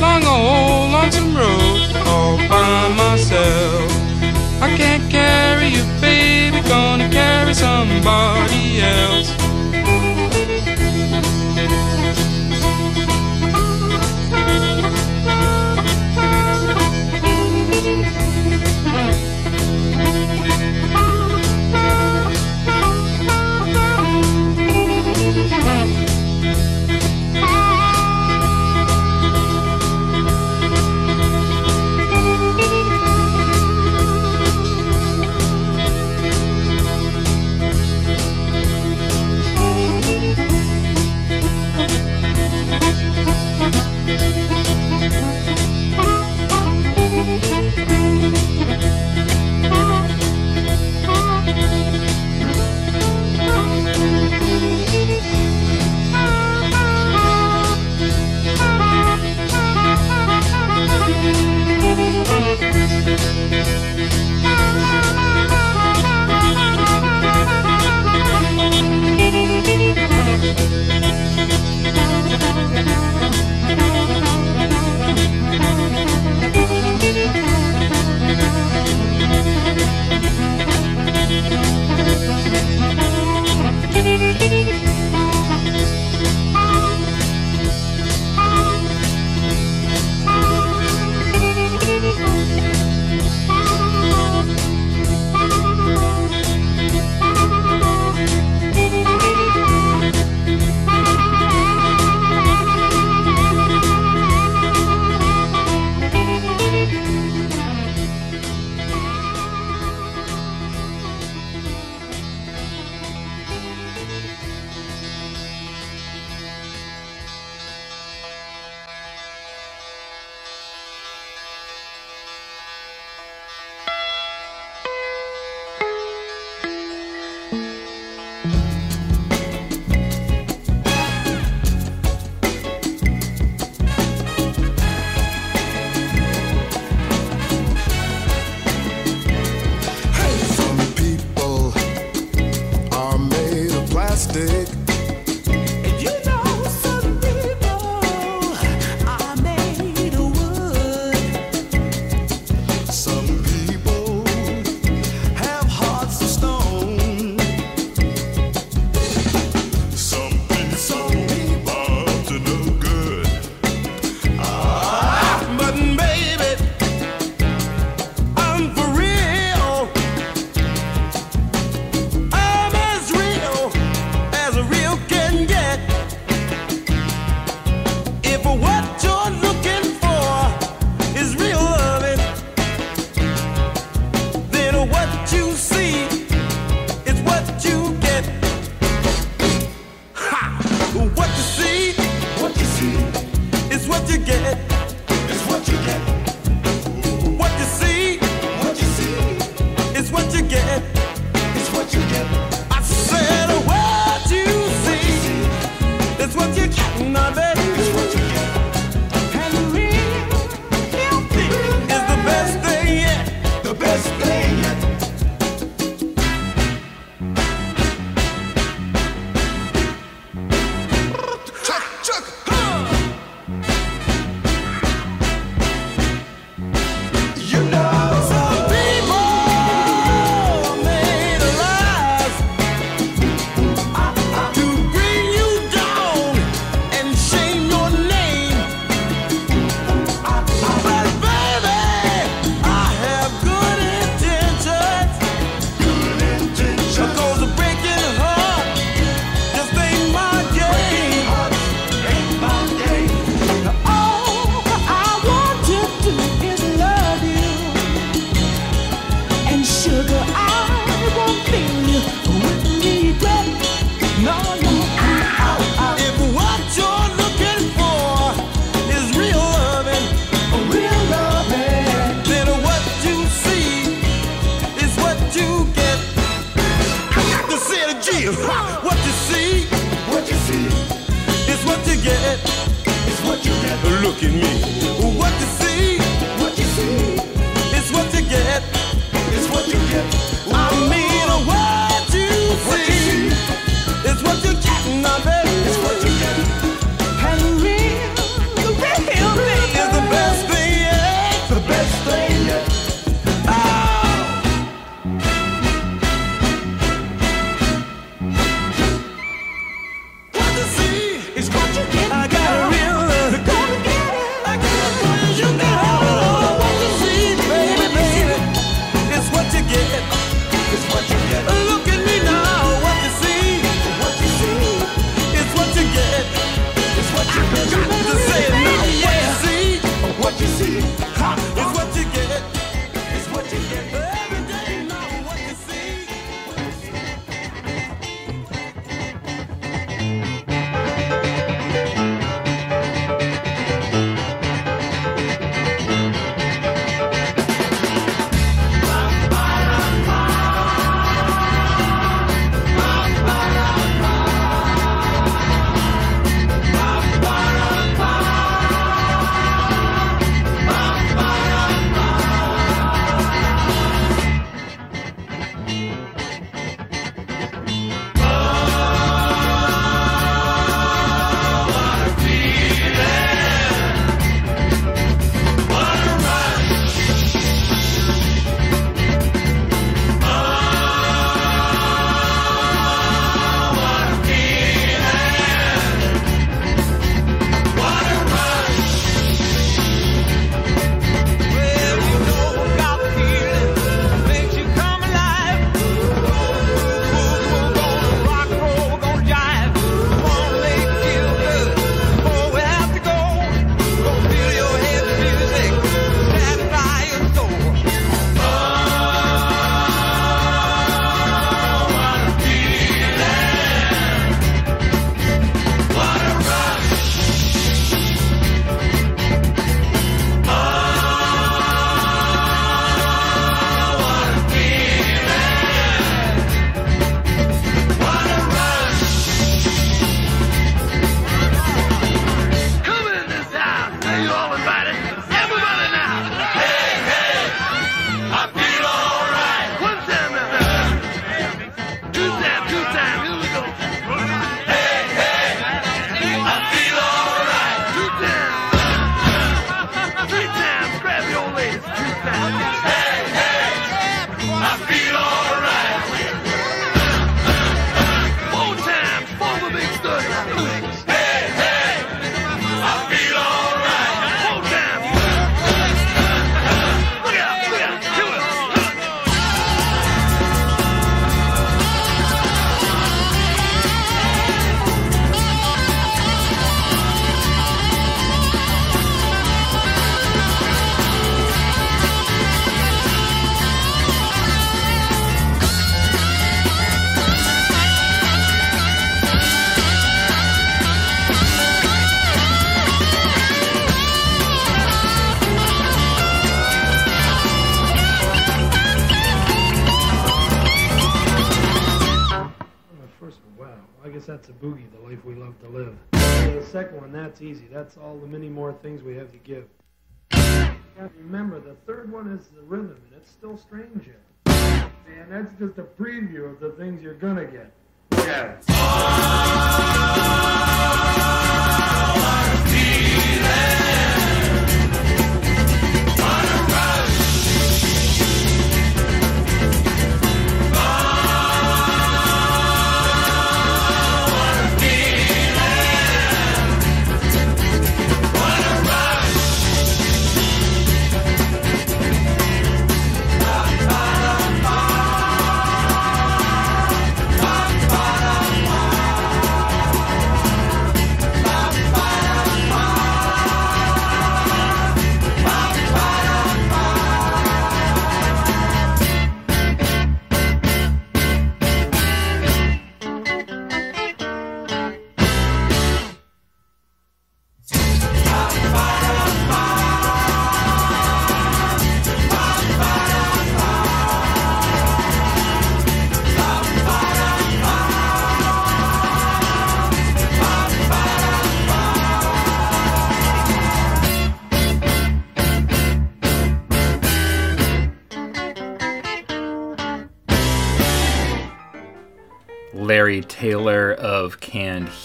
long old lonesome road all by myself. I can't carry you, baby, gonna carry somebody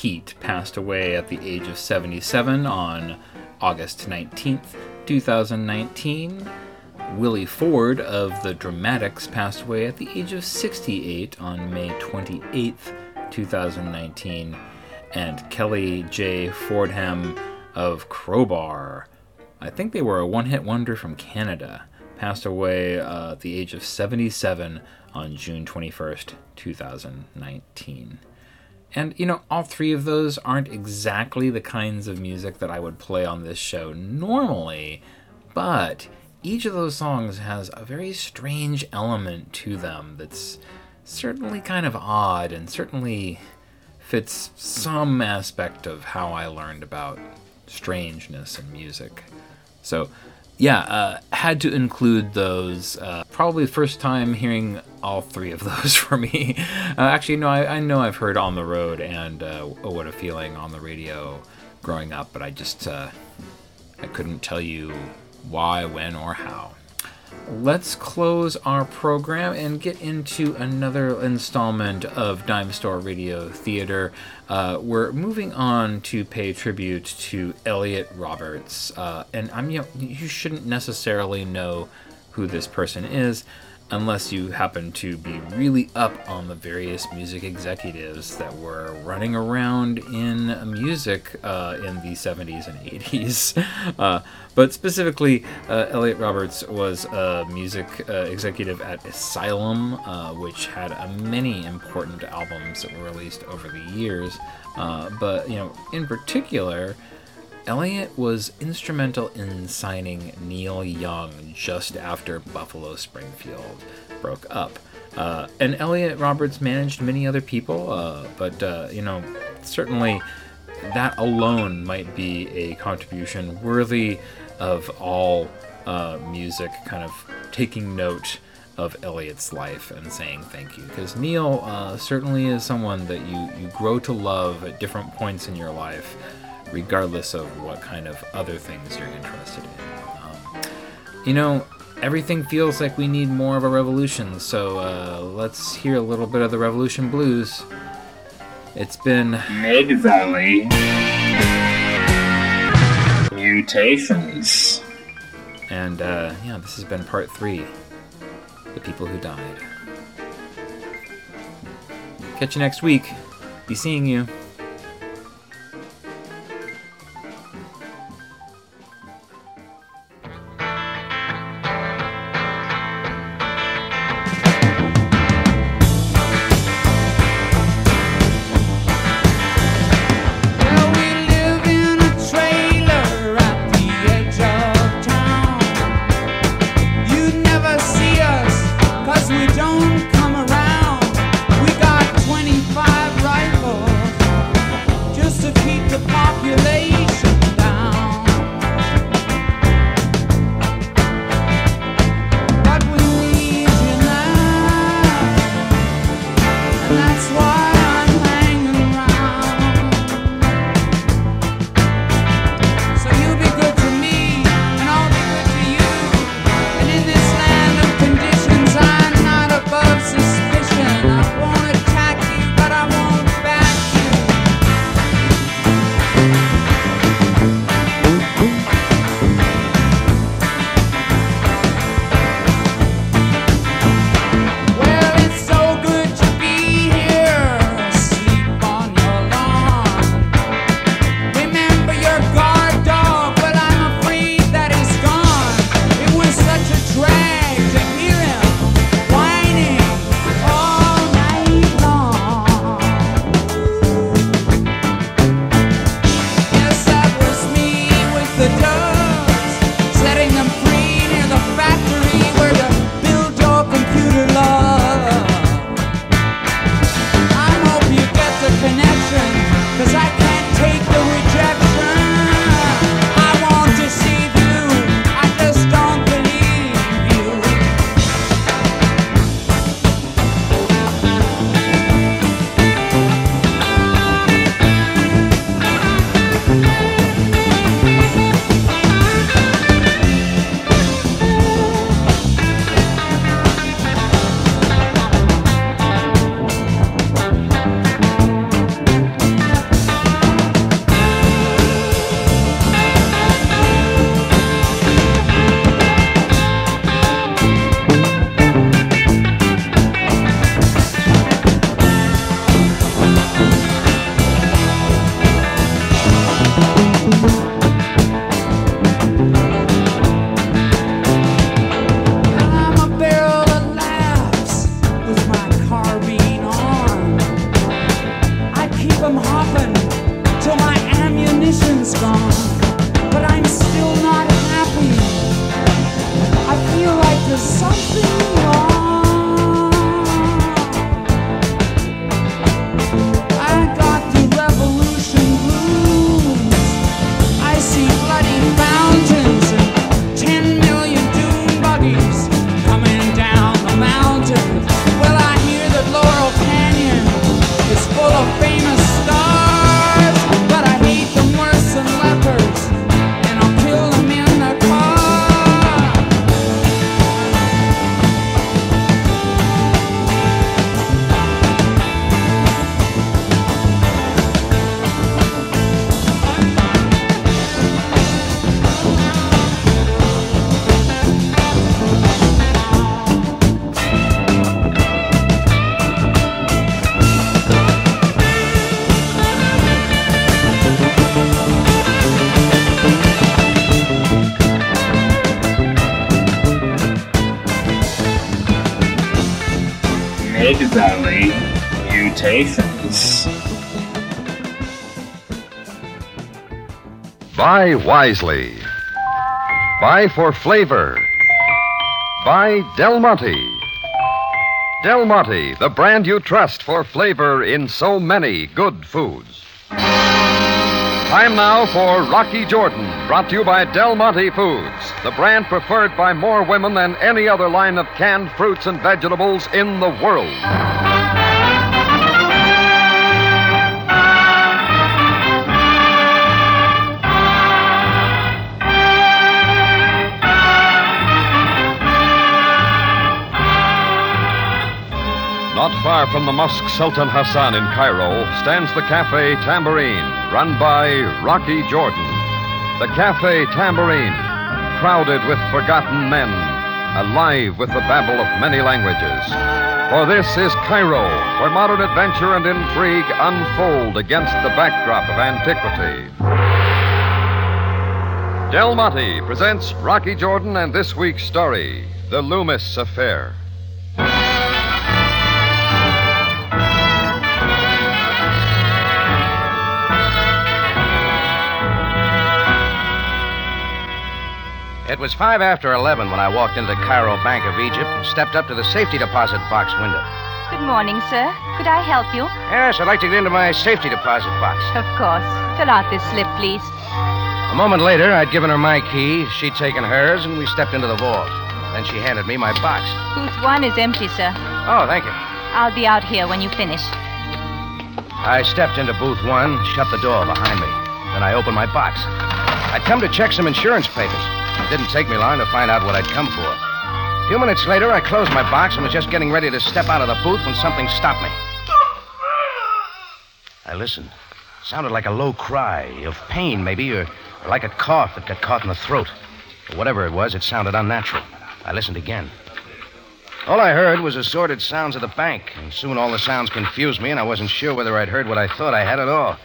Heat passed away at the age of 77 on August 19th, 2019. Willie Ford of the Dramatics passed away at the age of 68 on May 28th, 2019. And Kelly J. Fordham of Crowbar, I think they were a one hit wonder from Canada, passed away uh, at the age of 77 on June 21st, 2019. And, you know, all three of those aren't exactly the kinds of music that I would play on this show normally, but each of those songs has a very strange element to them that's certainly kind of odd and certainly fits some aspect of how I learned about strangeness in music. So, yeah, uh, had to include those. Uh, probably the first time hearing all three of those for me. Uh, actually, no, I, I know I've heard On the Road and uh, What a Feeling on the radio growing up, but I just uh, I couldn't tell you why, when, or how. Let's close our program and get into another installment of Dime Store Radio Theater. Uh, we're moving on to pay tribute to Elliot Roberts, uh, and I'm you know you shouldn't necessarily know who this person is unless you happen to be really up on the various music executives that were running around in music uh, in the 70s and 80s. Uh, but specifically, uh, Elliot Roberts was a music uh, executive at Asylum, uh, which had uh, many important albums that were released over the years. but, you know, in particular, Elliot was instrumental in signing Neil Young just after Buffalo Springfield broke up. Uh, and Elliot Roberts managed many other people, uh, but uh, you know, certainly that alone might be a contribution worthy of all uh, music kind of taking note of Elliot's life and saying thank you. Because Neil uh, certainly is someone that you, you grow to love at different points in your life regardless of what kind of other things you're interested in. Um, you know, everything feels like we need more of a revolution, so uh, let's hear a little bit of the Revolution Blues. It's been Valley Mutations. And uh, yeah, this has been part three The People Who Died. Catch you next week. Be seeing you. Valley Mutations. Buy wisely. Buy for flavor. Buy Del Monte. Del Monte, the brand you trust for flavor in so many good foods. Time now for Rocky Jordan, brought to you by Del Monte Foods, the brand preferred by more women than any other line of canned fruits and vegetables in the world. Not far from the Mosque Sultan Hassan in Cairo stands the Cafe Tambourine, run by Rocky Jordan. The Cafe Tambourine, crowded with forgotten men, alive with the babble of many languages. For this is Cairo, where modern adventure and intrigue unfold against the backdrop of antiquity. Del Monte presents Rocky Jordan and this week's story The Loomis Affair. It was five after 11 when I walked into the Cairo Bank of Egypt and stepped up to the safety deposit box window. Good morning, sir. Could I help you? Yes, I'd like to get into my safety deposit box. Of course. Fill out this slip, please. A moment later, I'd given her my key, she'd taken hers, and we stepped into the vault. Then she handed me my box. Booth one is empty, sir. Oh, thank you. I'll be out here when you finish. I stepped into booth one, shut the door behind me. Then I opened my box. I'd come to check some insurance papers. It didn't take me long to find out what I'd come for. A few minutes later, I closed my box and was just getting ready to step out of the booth when something stopped me. I listened. It sounded like a low cry of pain, maybe, or, or like a cough that got caught in the throat. But whatever it was, it sounded unnatural. I listened again. All I heard was assorted sounds of the bank, and soon all the sounds confused me, and I wasn't sure whether I'd heard what I thought I had at all.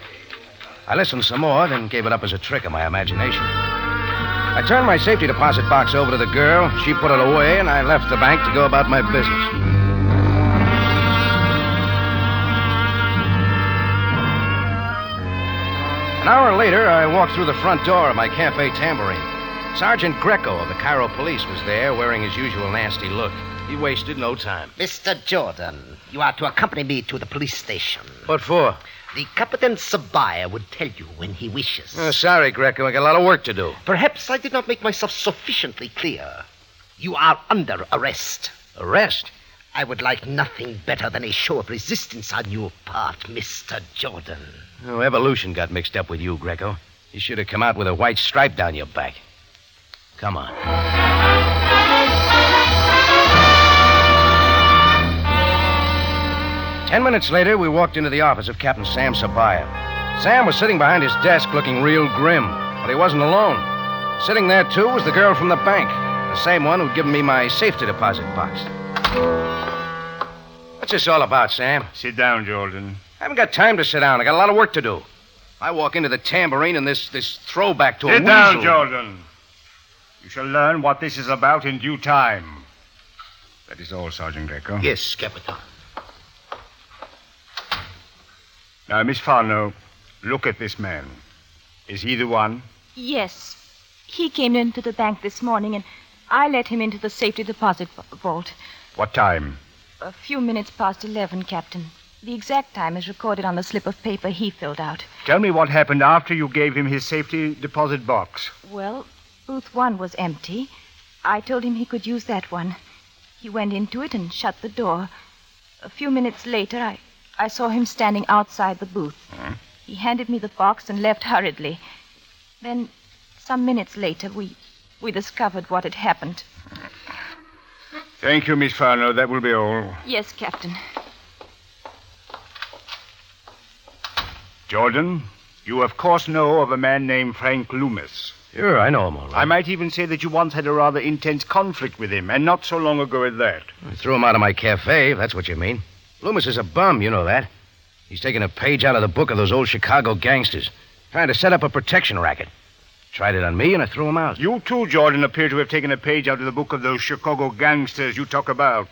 I listened some more, then gave it up as a trick of my imagination. I turned my safety deposit box over to the girl. She put it away, and I left the bank to go about my business. An hour later, I walked through the front door of my cafe tambourine. Sergeant Greco of the Cairo police was there, wearing his usual nasty look. He wasted no time. Mr. Jordan, you are to accompany me to the police station. What for? The Captain Sabaya would tell you when he wishes. Oh, sorry, Greco. I got a lot of work to do. Perhaps I did not make myself sufficiently clear. You are under arrest. Arrest? I would like nothing better than a show of resistance on your part, Mr. Jordan. Oh, evolution got mixed up with you, Greco. You should have come out with a white stripe down your back. Come on. Ten minutes later, we walked into the office of Captain Sam Sabaya. Sam was sitting behind his desk looking real grim, but he wasn't alone. Sitting there, too, was the girl from the bank, the same one who'd given me my safety deposit box. What's this all about, Sam? Sit down, Jordan. I haven't got time to sit down. I got a lot of work to do. I walk into the tambourine and this this throwback to a Sit down, weasel. Jordan. You shall learn what this is about in due time. That is all, Sergeant Greco. Yes, Captain. Now, Miss Farno, look at this man. Is he the one? Yes. He came into the bank this morning, and I let him into the safety deposit vault. What time? A few minutes past 11, Captain. The exact time is recorded on the slip of paper he filled out. Tell me what happened after you gave him his safety deposit box. Well, booth one was empty. I told him he could use that one. He went into it and shut the door. A few minutes later, I, I saw him standing outside the booth. Hmm? He handed me the box and left hurriedly. Then, some minutes later, we we discovered what had happened. Thank you, Miss Farno. That will be all. Yes, Captain. Jordan, you of course know of a man named Frank Loomis. Sure, I know him all right. I might even say that you once had a rather intense conflict with him, and not so long ago at that. I threw him out of my cafe, if that's what you mean. Loomis is a bum, you know that. He's taking a page out of the book of those old Chicago gangsters, trying to set up a protection racket. Tried it on me, and I threw him out. You too, Jordan, appear to have taken a page out of the book of those Chicago gangsters you talk about.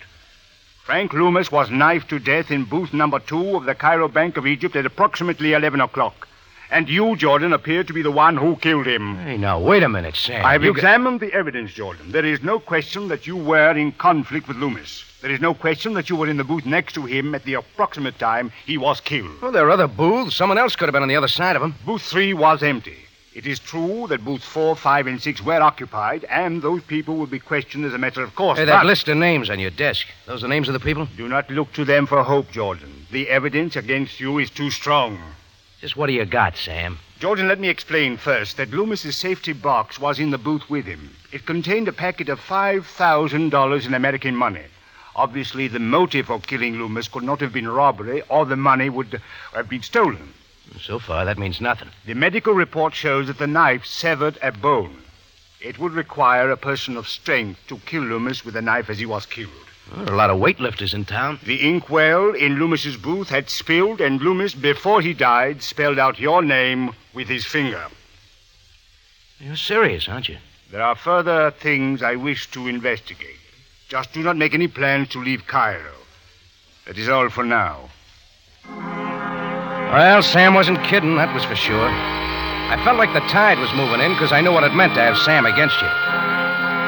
Frank Loomis was knifed to death in booth number two of the Cairo Bank of Egypt at approximately 11 o'clock. And you, Jordan, appear to be the one who killed him. Hey, now, wait a minute, Sam. I've You got- examined the evidence, Jordan. There is no question that you were in conflict with Loomis. There is no question that you were in the booth next to him at the approximate time he was killed. Well, there are other booths. Someone else could have been on the other side of him. Booth three was empty. It is true that booths four, five, and six were occupied, and those people will be questioned as a matter of course. Hey, that but- list of names on your desk. Those are the names of the people? Do not look to them for hope, Jordan. The evidence against you is too strong. Just what do you got, Sam? Jordan, let me explain first that Loomis's safety box was in the booth with him. It contained a packet of $5,000 in American money. Obviously, the motive for killing Loomis could not have been robbery, or the money would have been stolen. So far, that means nothing. The medical report shows that the knife severed a bone. It would require a person of strength to kill Loomis with a knife as he was killed. Well, there are a lot of weightlifters in town. The inkwell in Loomis's booth had spilled, and Loomis, before he died, spelled out your name with his finger. You're serious, aren't you? There are further things I wish to investigate. Just do not make any plans to leave Cairo. That is all for now. Well, Sam wasn't kidding, that was for sure. I felt like the tide was moving in because I knew what it meant to have Sam against you.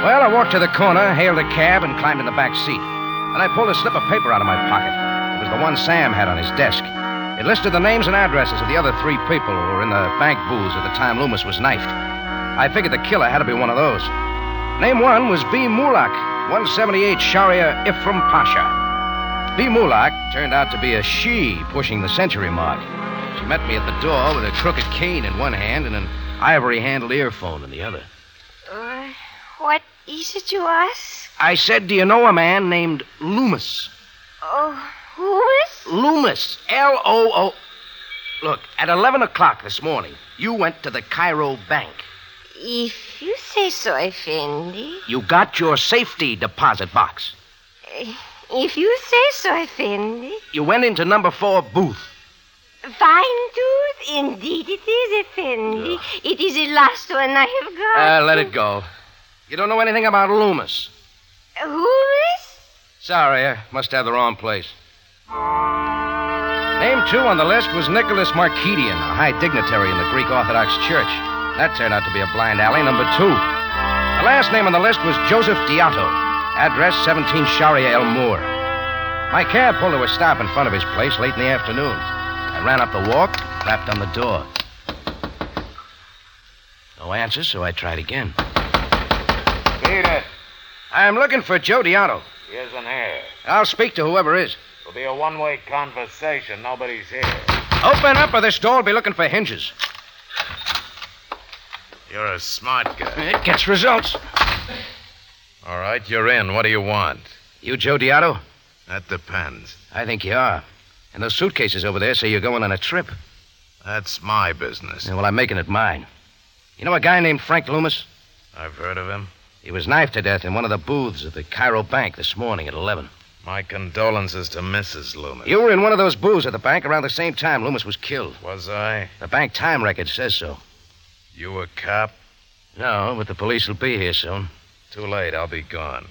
Well, I walked to the corner, hailed a cab, and climbed in the back seat. Then I pulled a slip of paper out of my pocket. It was the one Sam had on his desk. It listed the names and addresses of the other three people who were in the bank booths at the time Loomis was knifed. I figured the killer had to be one of those. Name one was B. Mulak, 178 Sharia Ifram Pasha. B. Mulak turned out to be a she pushing the century mark. She met me at the door with a crooked cane in one hand and an ivory handled earphone in the other. Uh, what is it you ask? I said, Do you know a man named Loomis? Oh, Loomis? Loomis. L O O. Look, at 11 o'clock this morning, you went to the Cairo Bank. If you say so, Effendi. You got your safety deposit box. Eh, If you say so, Effendi. You went into number four booth. Fine tooth, indeed it is, Effendi. It is the last one I have got. Uh, let it go. You don't know anything about Loomis. Uh, Who is? Sorry, I must have the wrong place. Name two on the list was Nicholas Markedian, a high dignitary in the Greek Orthodox Church. That turned out to be a blind alley, number two. The last name on the list was Joseph Diato, address 17 Sharia El Moor. My cab pulled to a stop in front of his place late in the afternoon. I ran up the walk, rapped on the door. No answer, so I tried again. Peter, I'm looking for Joe Diato. he isn't here. I'll speak to whoever is. It'll be a one-way conversation. Nobody's here. Open up, or this door will be looking for hinges. You're a smart guy. It gets results. All right, you're in. What do you want? You Joe Diato? That depends. I think you are. And those suitcases over there say you're going on a trip. That's my business. Yeah, well, I'm making it mine. You know a guy named Frank Loomis? I've heard of him. He was knifed to death in one of the booths at the Cairo Bank this morning at 11. My condolences to Mrs. Loomis. You were in one of those booths at the bank around the same time Loomis was killed. Was I? The bank time record says so. You a cop? No, but the police will be here soon. Too late. I'll be gone.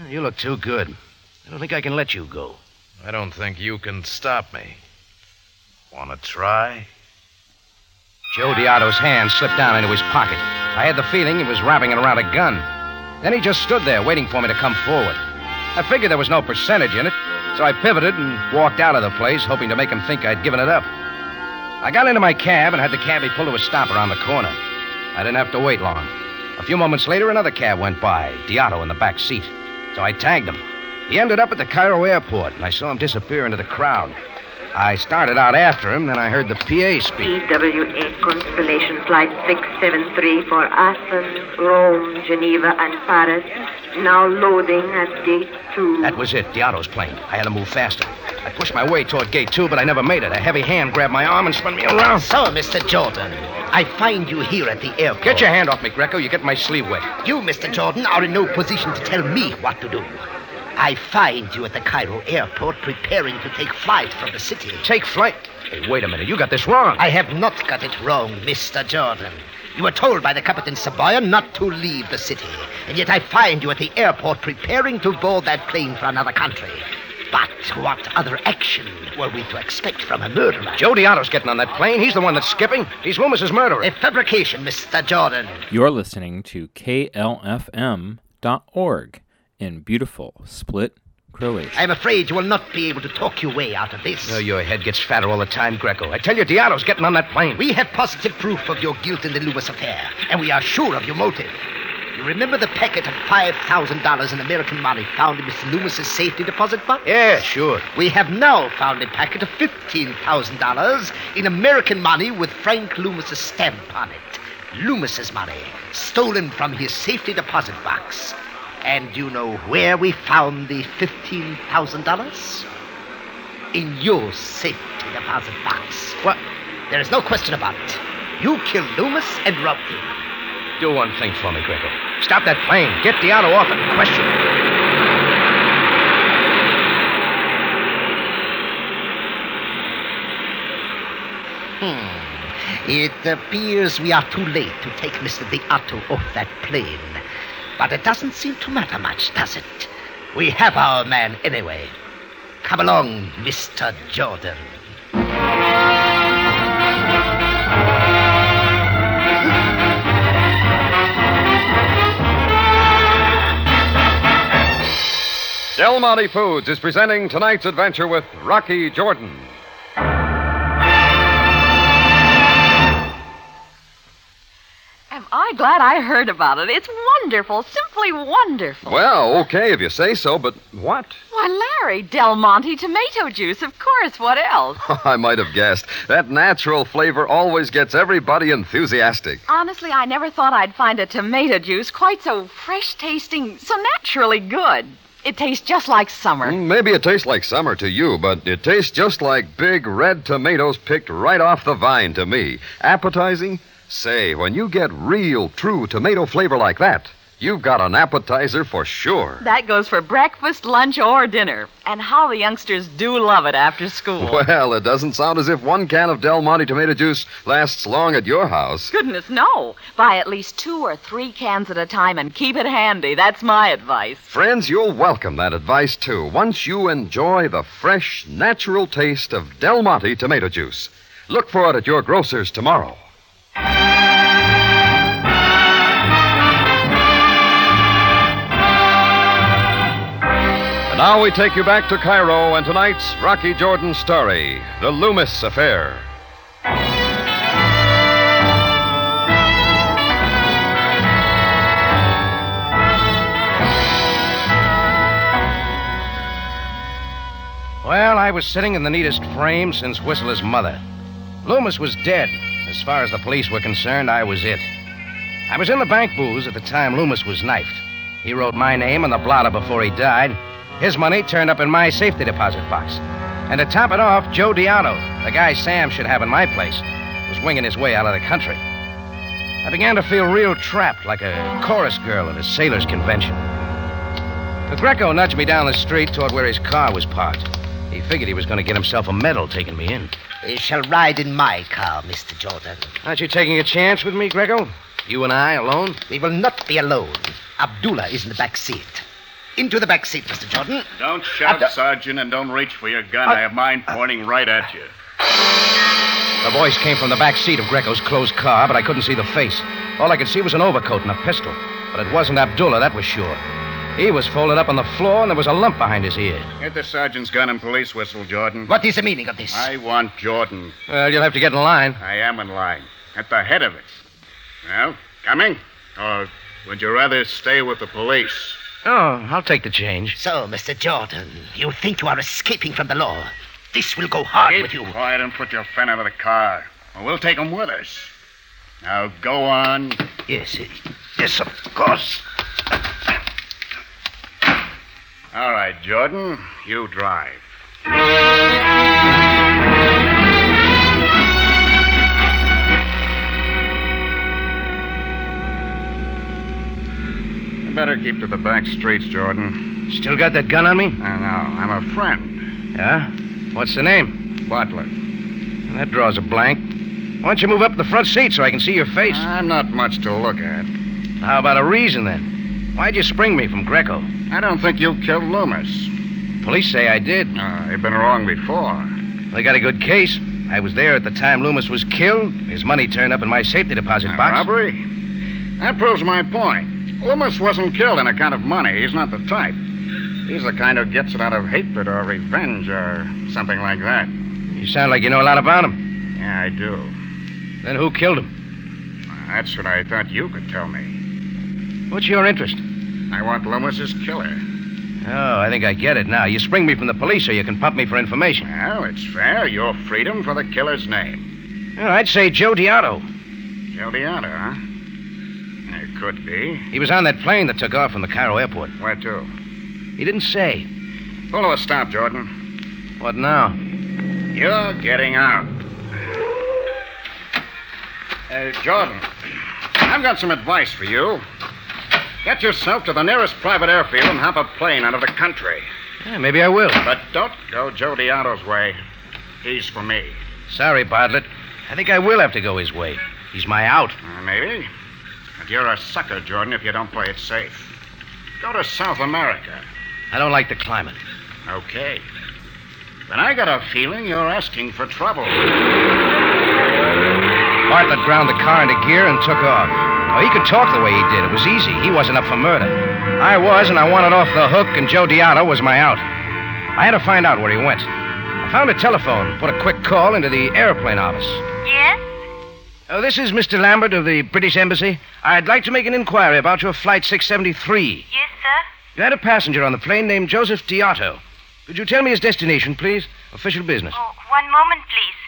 Eh, you look too good. I don't think I can let you go. I don't think you can stop me. Want to try? Joe Diato's hand slipped down into his pocket. I had the feeling he was wrapping it around a gun. Then he just stood there waiting for me to come forward. I figured there was no percentage in it, so I pivoted and walked out of the place, hoping to make him think I'd given it up. I got into my cab and had the cabbie pull to a stop around the corner. I didn't have to wait long. A few moments later, another cab went by, Diato in the back seat. So I tagged him. He ended up at the Cairo airport, and I saw him disappear into the crowd. I started out after him, then I heard the PA speak. TWA Constellation Flight 673 for Athens, Rome, Geneva, and Paris. Now loading at Gate 2. That was it, Diato's plane. I had to move faster. I pushed my way toward gate two, but I never made it. A heavy hand grabbed my arm and spun me around. So, Mr. Jordan, I find you here at the airport. Get your hand off me, Greco. You get my sleeve wet. You, Mr. Jordan, are in no position to tell me what to do. I find you at the Cairo airport preparing to take flight from the city. Take flight? Hey, wait a minute. You got this wrong. I have not got it wrong, Mr. Jordan. You were told by the Captain Sabaya not to leave the city, and yet I find you at the airport preparing to board that plane for another country. But what other action were we to expect from a murderer? Joe Diato's getting on that plane. He's the one that's skipping. He's Loomis's murderer. A fabrication, Mr. Jordan. You're listening to KLFM.org in beautiful Split, Croatia. I'm afraid you will not be able to talk your way out of this. Oh, your head gets fatter all the time, Greco. I tell you, Diato's getting on that plane. We have positive proof of your guilt in the Loomis affair, and we are sure of your motive. You remember the packet of $5,000 in American money found in Mr. Loomis's safety deposit box? Yeah, sure. We have now found a packet of $15,000 in American money with Frank Loomis's stamp on it. Loomis's money, stolen from his safety deposit box. And you know where we found the $15,000? In your safety deposit box. What? There is no question about it. You killed Loomis and robbed him. Do one thing for me, Greco. Stop that plane. Get Diato off and question him. Hmm. It appears we are too late to take Mr. Beato off that plane. But it doesn't seem to matter much, does it? We have our man anyway. Come along, Mr. Jordan. Del Monte Foods is presenting tonight's adventure with Rocky Jordan. Am I glad I heard about it? It's wonderful, simply wonderful. Well, okay if you say so, but what? Why, Larry, Del Monte tomato juice, of course. What else? I might have guessed. That natural flavor always gets everybody enthusiastic. Honestly, I never thought I'd find a tomato juice quite so fresh tasting, so naturally good. It tastes just like summer. Mm, Maybe it tastes like summer to you, but it tastes just like big red tomatoes picked right off the vine to me. Appetizing? Say, when you get real, true tomato flavor like that, you've got an appetizer for sure. That goes for breakfast, lunch, or dinner. And how the youngsters do love it after school. Well, it doesn't sound as if one can of Del Monte tomato juice lasts long at your house. Goodness, no. Buy at least two or three cans at a time and keep it handy. That's my advice. Friends, you'll welcome that advice too once you enjoy the fresh, natural taste of Del Monte tomato juice. Look for it at your grocer's tomorrow. And now we take you back to Cairo and tonight's Rocky Jordan story The Loomis Affair. Well, I was sitting in the neatest frame since Whistler's mother. Loomis was dead. As far as the police were concerned, I was it. I was in the bank booze at the time Loomis was knifed. He wrote my name on the blotter before he died. His money turned up in my safety deposit box. And to top it off, Joe Diato, the guy Sam should have in my place, was winging his way out of the country. I began to feel real trapped, like a chorus girl at a sailor's convention. The Greco nudged me down the street toward where his car was parked. He figured he was going to get himself a medal taking me in. You shall ride in my car, Mr. Jordan. Aren't you taking a chance with me, Greco? You and I alone? We will not be alone. Abdullah is in the back seat. Into the back seat, Mr. Jordan. Don't shout, Abdu- Sergeant, and don't reach for your gun. Uh, I have mine uh, pointing right at you. The voice came from the back seat of Greco's closed car, but I couldn't see the face. All I could see was an overcoat and a pistol. But it wasn't Abdullah, that was sure. He was folded up on the floor, and there was a lump behind his ear. Get the sergeant's gun and police whistle, Jordan. What is the meaning of this? I want Jordan. Well, you'll have to get in line. I am in line. At the head of it. Well, coming? Or would you rather stay with the police? Oh, I'll take the change. So, Mr. Jordan, you think you are escaping from the law. This will go hard Keep with you. quiet and put your friend out of the car. Or we'll take him with us. Now go on. Yes, yes, of course. All right, Jordan, you drive. You better keep to the back streets, Jordan. Still got that gun on me? I know. I'm a friend. Yeah? What's the name? Butler. That draws a blank. Why don't you move up to the front seat so I can see your face? I'm not much to look at. How about a reason then? Why'd you spring me from Greco? I don't think you killed Loomis. Police say I did. Uh, they've been wrong before. They got a good case. I was there at the time Loomis was killed. His money turned up in my safety deposit Uh, box. Robbery? That proves my point. Loomis wasn't killed on account of money. He's not the type. He's the kind who gets it out of hatred or revenge or something like that. You sound like you know a lot about him. Yeah, I do. Then who killed him? That's what I thought you could tell me. What's your interest? I want Loomis's killer. Oh, I think I get it now. You spring me from the police or you can pump me for information. Well, it's fair. Your freedom for the killer's name. Well, I'd say Joe Diato. Joe Diana, huh? It could be. He was on that plane that took off from the Cairo airport. Where to? He didn't say. Pull to a stop, Jordan. What now? You're getting out. Uh, Jordan, I've got some advice for you. Get yourself to the nearest private airfield and hop a plane out of the country. Yeah, maybe I will. But don't go Joe Diato's way. He's for me. Sorry, Bartlett. I think I will have to go his way. He's my out. Uh, maybe. But you're a sucker, Jordan, if you don't play it safe. Go to South America. I don't like the climate. Okay. Then I got a feeling you're asking for trouble. Bartlett ground the car into gear and took off. Oh, he could talk the way he did. It was easy. He wasn't up for murder. I was, and I wanted off the hook, and Joe Diato was my out. I had to find out where he went. I found a telephone, put a quick call into the airplane office. Yes? Oh, this is Mr. Lambert of the British Embassy. I'd like to make an inquiry about your flight 673. Yes, sir. You had a passenger on the plane named Joseph Diato. Could you tell me his destination, please? Official business. Oh, one moment, please.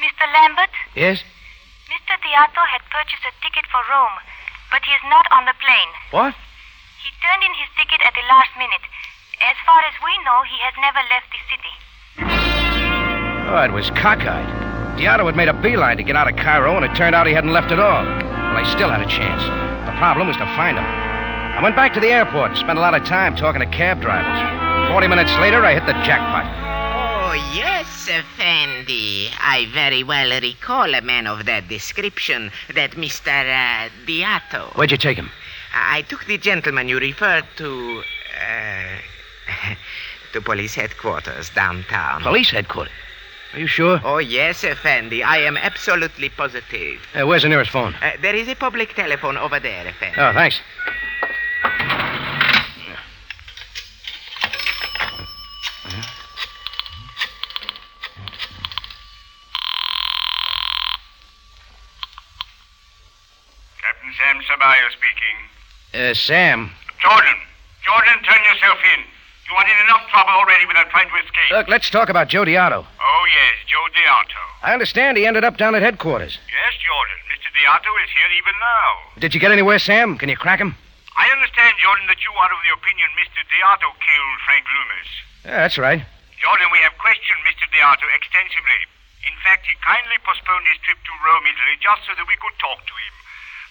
Mr. Lambert, Yes? Mr. Diato had purchased a ticket for Rome, but he is not on the plane. What? He turned in his ticket at the last minute. As far as we know, he has never left the city. Oh, it was cockeyed. Diato had made a beeline to get out of Cairo, and it turned out he hadn't left at all. Well, I still had a chance. The problem was to find him. I went back to the airport and spent a lot of time talking to cab drivers. Forty minutes later, I hit the jackpot. Oh, yes, Effendi. I very well recall a man of that description, that Mr. Uh, Diato. Where'd you take him? I took the gentleman you referred to. Uh, to police headquarters downtown. Police headquarters? Are you sure? Oh, yes, Effendi. I am absolutely positive. Uh, where's the nearest phone? Uh, there is a public telephone over there, Effendi. Oh, thanks. Captain Sam Sabaya speaking. Uh, Sam. Jordan, Jordan, turn yourself in. You are in enough trouble already without trying to escape. Look, let's talk about Joe Diato. Oh, yes, Joe Diato. I understand he ended up down at headquarters. Yes, Jordan. Mr. Diato is here even now. Did you get anywhere, Sam? Can you crack him? I understand, Jordan, that you are of the opinion Mr. Diato killed Frank Loomis. Yeah, that's right. Jordan, we have questioned Mr. Diato extensively. In fact, he kindly postponed his trip to Rome, Italy, just so that we could talk to him.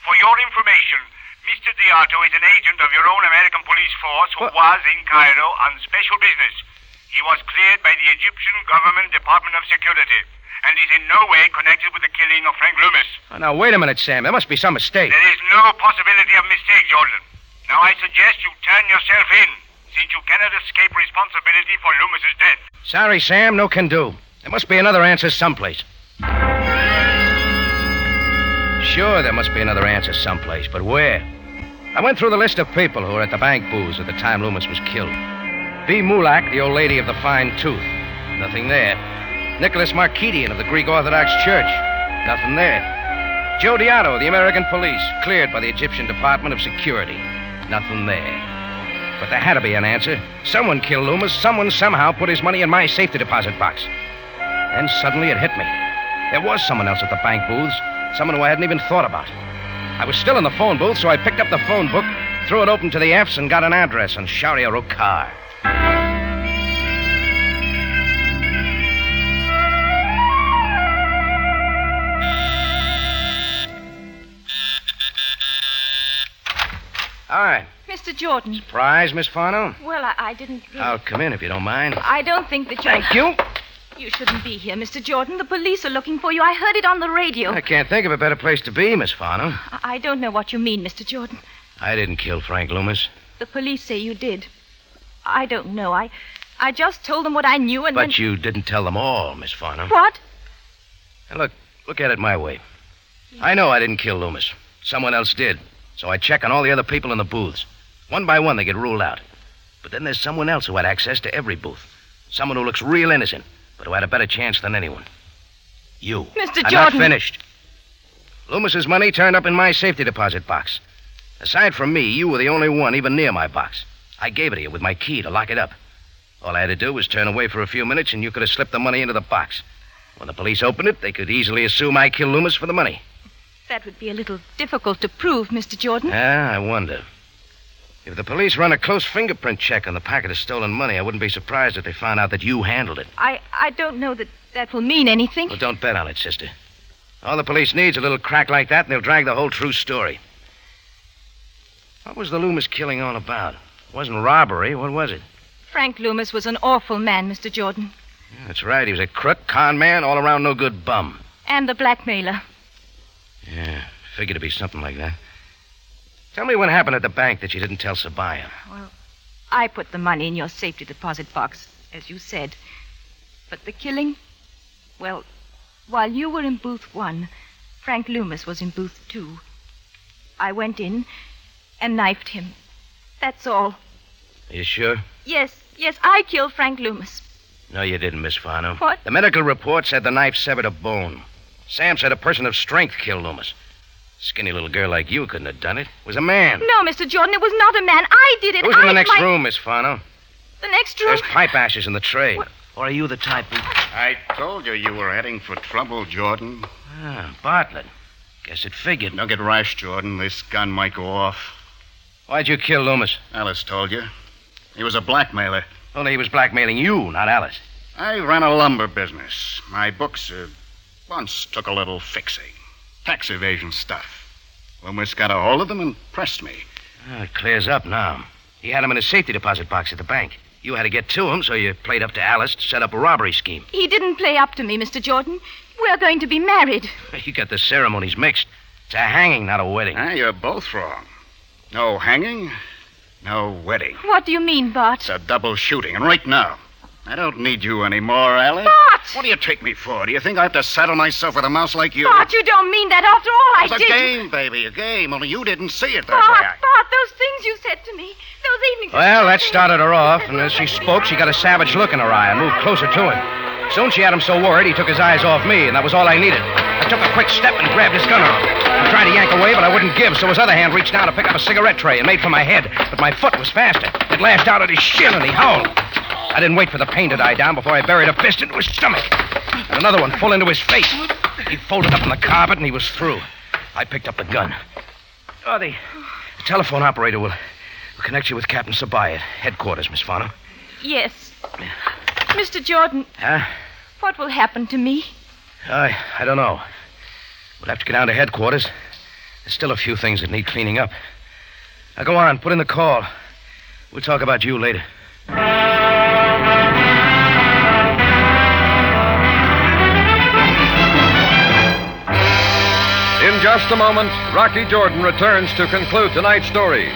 For your information, Mr. Diato is an agent of your own American police force who was in Cairo on special business. He was cleared by the Egyptian government Department of Security and is in no way connected with the killing of Frank Loomis. Oh, now, wait a minute, Sam. There must be some mistake. There is no possibility of mistake, Jordan. Now I suggest you turn yourself in, since you cannot escape responsibility for Loomis's death. Sorry, Sam. No can do. There must be another answer someplace. Sure, there must be another answer someplace, but where? I went through the list of people who were at the bank booths at the time Loomis was killed. B. Mulak, the old lady of the fine tooth. Nothing there. Nicholas Markidian of the Greek Orthodox Church. Nothing there. Joe Diato, the American police, cleared by the Egyptian Department of Security. Nothing there. But there had to be an answer. Someone killed Loomis. Someone somehow put his money in my safety deposit box. Then suddenly it hit me. There was someone else at the bank booths. Someone who I hadn't even thought about. I was still in the phone booth, so I picked up the phone book, threw it open to the F's, and got an address on Sharia Rokar. All right. Mr. Jordan. Surprise, Miss Farnell? Well, I, I didn't. Really... I'll come in if you don't mind. I don't think that you. Thank you. You shouldn't be here, Mr. Jordan. The police are looking for you. I heard it on the radio. I can't think of a better place to be, Miss Farnell. I- I don't know what you mean, Mr. Jordan. I didn't kill Frank Loomis. The police say you did. I don't know. I I just told them what I knew and But then... you didn't tell them all, Miss Farnham. What? Now, look, look at it my way. I know I didn't kill Loomis. Someone else did. So I check on all the other people in the booths. One by one, they get ruled out. But then there's someone else who had access to every booth. Someone who looks real innocent, but who had a better chance than anyone. You. Mr. I'm Jordan. not finished. Loomis's money turned up in my safety deposit box. Aside from me, you were the only one even near my box. I gave it to you with my key to lock it up. All I had to do was turn away for a few minutes, and you could have slipped the money into the box. When the police opened it, they could easily assume I killed Loomis for the money. That would be a little difficult to prove, Mr. Jordan. Ah, I wonder. If the police run a close fingerprint check on the packet of stolen money, I wouldn't be surprised if they found out that you handled it. I I don't know that that will mean anything. Well, don't bet on it, sister. All the police needs a little crack like that, and they'll drag the whole true story. What was the Loomis killing all about? It wasn't robbery. What was it? Frank Loomis was an awful man, Mr. Jordan. Yeah, that's right. He was a crook, con man, all around no good bum. And the blackmailer. Yeah, figured to be something like that. Tell me what happened at the bank that you didn't tell Sabaya. Well, I put the money in your safety deposit box, as you said. But the killing? Well, while you were in booth one, Frank Loomis was in booth two. I went in and knifed him. That's all. Are you sure? Yes, yes, I killed Frank Loomis. No, you didn't, Miss Farnham. What? The medical report said the knife severed a bone. Sam said a person of strength killed Loomis. Skinny little girl like you couldn't have done it. It was a man. No, Mr. Jordan, it was not a man. I did it. Who's in the next my- room, Miss Farnham? The next room. There's pipe ashes in the tray. Or are you the type who... I told you you were heading for trouble, Jordan. Ah, Bartlett. Guess it figured. Don't get rash, Jordan. This gun might go off. Why'd you kill Loomis? Alice told you. He was a blackmailer. Only he was blackmailing you, not Alice. I ran a lumber business. My books uh, once took a little fixing. Tax evasion stuff. Loomis got a hold of them and pressed me. Ah, it clears up now. He had them in a safety deposit box at the bank. You had to get to him, so you played up to Alice to set up a robbery scheme. He didn't play up to me, Mr. Jordan. We're going to be married. You got the ceremonies mixed. It's a hanging, not a wedding. Ah, you're both wrong. No hanging, no wedding. What do you mean, Bart? It's a double shooting, and right now. I don't need you anymore, Alice. Bart! What do you take me for? Do you think I have to saddle myself with a mouse like you? Bart, you don't mean that. After all, I did. It's a did. game, baby, a game. Only you didn't see it that Bart, ah, way. Bart, those things you said to me, those evenings. Well, that started her off, and as she spoke, she got a savage look in her eye and moved closer to him. Soon she had him so worried he took his eyes off me, and that was all I needed. I took a quick step and grabbed his gun arm. I tried to yank away, but I wouldn't give, so his other hand reached down to pick up a cigarette tray and made for my head, but my foot was faster. It lashed out at his shin, and he howled. I didn't wait for the pain to die down before I buried a fist into his stomach, and another one full into his face. He folded up on the carpet, and he was through. I picked up the gun. Oh, the, the telephone operator will, will connect you with Captain Sabaya at headquarters, Miss Farnham. Yes. Mr. Jordan, Huh? what will happen to me? I, I don't know. We'll have to get down to headquarters. There's still a few things that need cleaning up. Now, go on, put in the call. We'll talk about you later. In just a moment, Rocky Jordan returns to conclude tonight's story.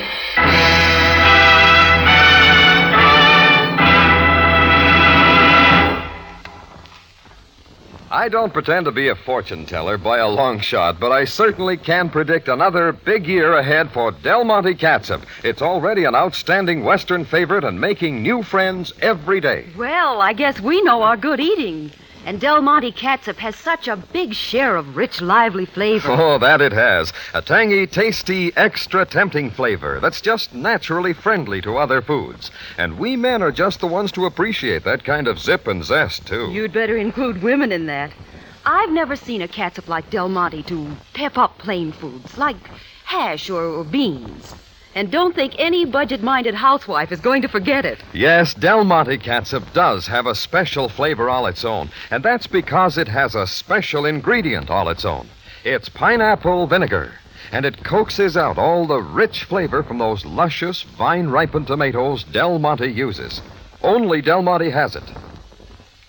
I don't pretend to be a fortune teller by a long shot, but I certainly can predict another big year ahead for Del Monte Catsup. It's already an outstanding Western favorite and making new friends every day. Well, I guess we know our good eating. And Del Monte Catsup has such a big share of rich, lively flavor. Oh, that it has. A tangy, tasty, extra tempting flavor that's just naturally friendly to other foods. And we men are just the ones to appreciate that kind of zip and zest, too. You'd better include women in that. I've never seen a catsup like Del Monte to pep up plain foods, like hash or, or beans. And don't think any budget minded housewife is going to forget it. Yes, Del Monte Catsup does have a special flavor all its own, and that's because it has a special ingredient all its own. It's pineapple vinegar, and it coaxes out all the rich flavor from those luscious, vine ripened tomatoes Del Monte uses. Only Del Monte has it.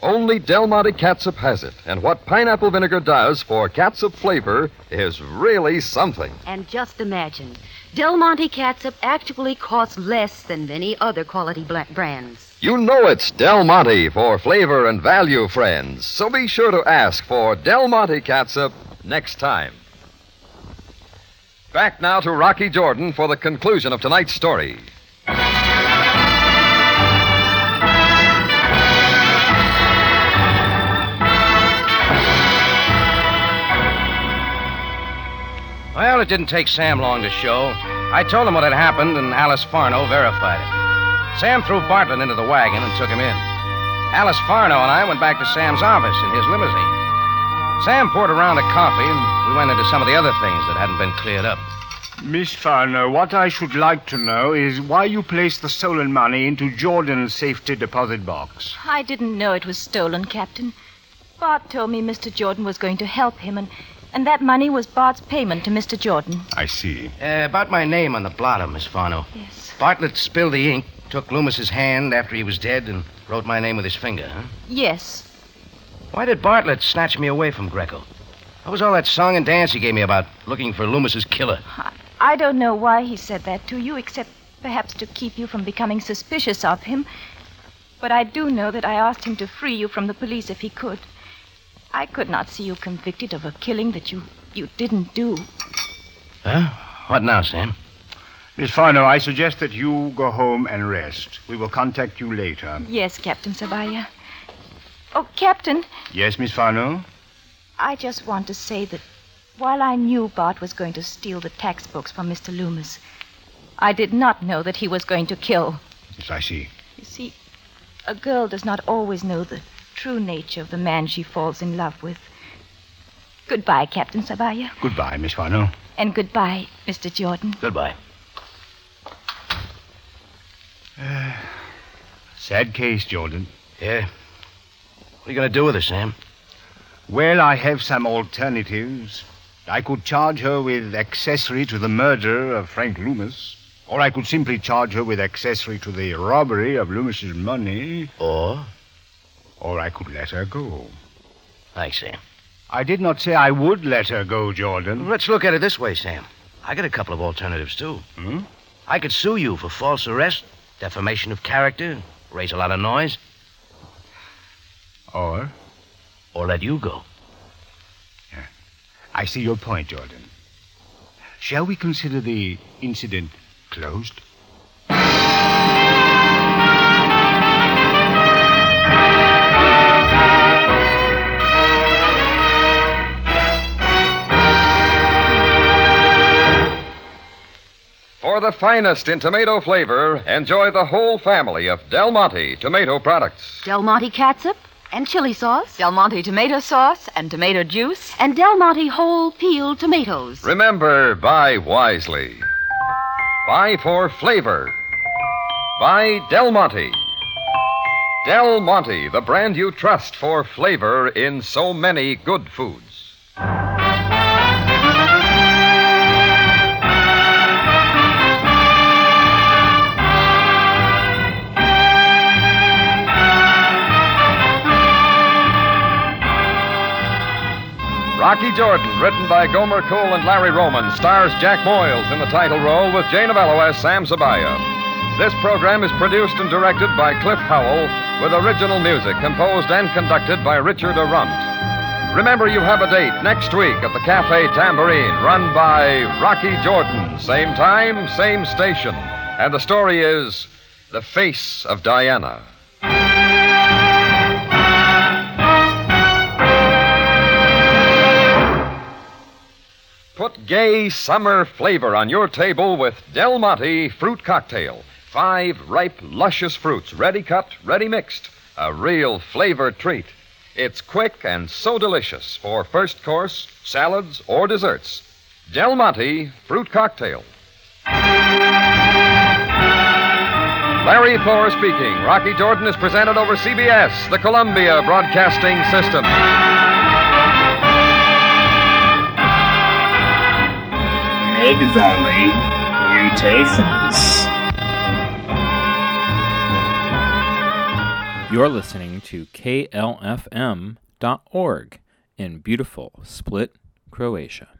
Only Del Monte catsup has it, and what pineapple vinegar does for catsup flavor is really something. And just imagine, Del Monte catsup actually costs less than many other quality black brands. You know it's Del Monte for flavor and value, friends. So be sure to ask for Del Monte catsup next time. Back now to Rocky Jordan for the conclusion of tonight's story. Well, it didn't take Sam long to show. I told him what had happened, and Alice Farno verified it. Sam threw Bartlett into the wagon and took him in. Alice Farno and I went back to Sam's office in his limousine. Sam poured a round of coffee, and we went into some of the other things that hadn't been cleared up. Miss Farno, what I should like to know is why you placed the stolen money into Jordan's safety deposit box. I didn't know it was stolen, Captain. Bart told me Mr. Jordan was going to help him, and, and that money was Bart's payment to Mr. Jordan. I see. Uh, about my name on the blotter, Miss Farno. Yes. Bartlett spilled the ink, took Loomis's hand after he was dead, and wrote my name with his finger, huh? Yes. Why did Bartlett snatch me away from Greco? What was all that song and dance he gave me about looking for Loomis's killer? I don't know why he said that to you, except perhaps to keep you from becoming suspicious of him. But I do know that I asked him to free you from the police if he could. I could not see you convicted of a killing that you, you didn't do. Huh? What now, Sam? Miss Farno, I suggest that you go home and rest. We will contact you later. Yes, Captain Sabaya. Oh, Captain, Yes, Miss Farno? I just want to say that while I knew Bart was going to steal the tax books from Mr. Loomis, I did not know that he was going to kill. Yes, I see. You see, a girl does not always know the true nature of the man she falls in love with. Goodbye, Captain Sabaya. Goodbye, Miss Farno. And goodbye, Mr. Jordan. Goodbye. Uh, Sad case, Jordan. Yeah. What are you going to do with her, Sam? Well, I have some alternatives. I could charge her with accessory to the murder of Frank Loomis, or I could simply charge her with accessory to the robbery of Loomis's money. Or? Or I could let her go. Thanks, Sam. I did not say I would let her go, Jordan. Let's look at it this way, Sam. I got a couple of alternatives, too. Hmm? I could sue you for false arrest, defamation of character, raise a lot of noise, Or? or let you go. I see your point, Jordan. Shall we consider the incident closed? For the finest in tomato flavor, enjoy the whole family of Del Monte tomato products. Del Monte catsup and chili sauce Del Monte tomato sauce and tomato juice. and Del Monte whole peeled tomatoes. Remember, buy wisely. Buy for flavor. Buy Del Monte. Del Monte, the brand you trust for flavor in so many good foods. Rocky Jordan, written by Gomer Cool and Larry Roman, stars Jack Moyles in the title role with Jay Novello as Sam Sabaya. This program is produced and directed by Cliff Howell, with original music composed and conducted by Richard Aurandt. Remember, you have a date next week at the Cafe Tambourine, run by Rocky Jordan. Same time, same station. And the story is The Face of Diana. Put gay summer flavor on your table with Del Monte Fruit Cocktail. Five ripe, luscious fruits, ready cut, ready mixed. A real flavor treat. It's quick and so delicious for first course, salads, or desserts. Del Monte Fruit Cocktail. Larry Thor speaking. Rocky Jordan is presented over CBS, the Columbia Broadcasting System. Egg Mutations. You're listening to KLFM.org in beautiful Split, Croatia.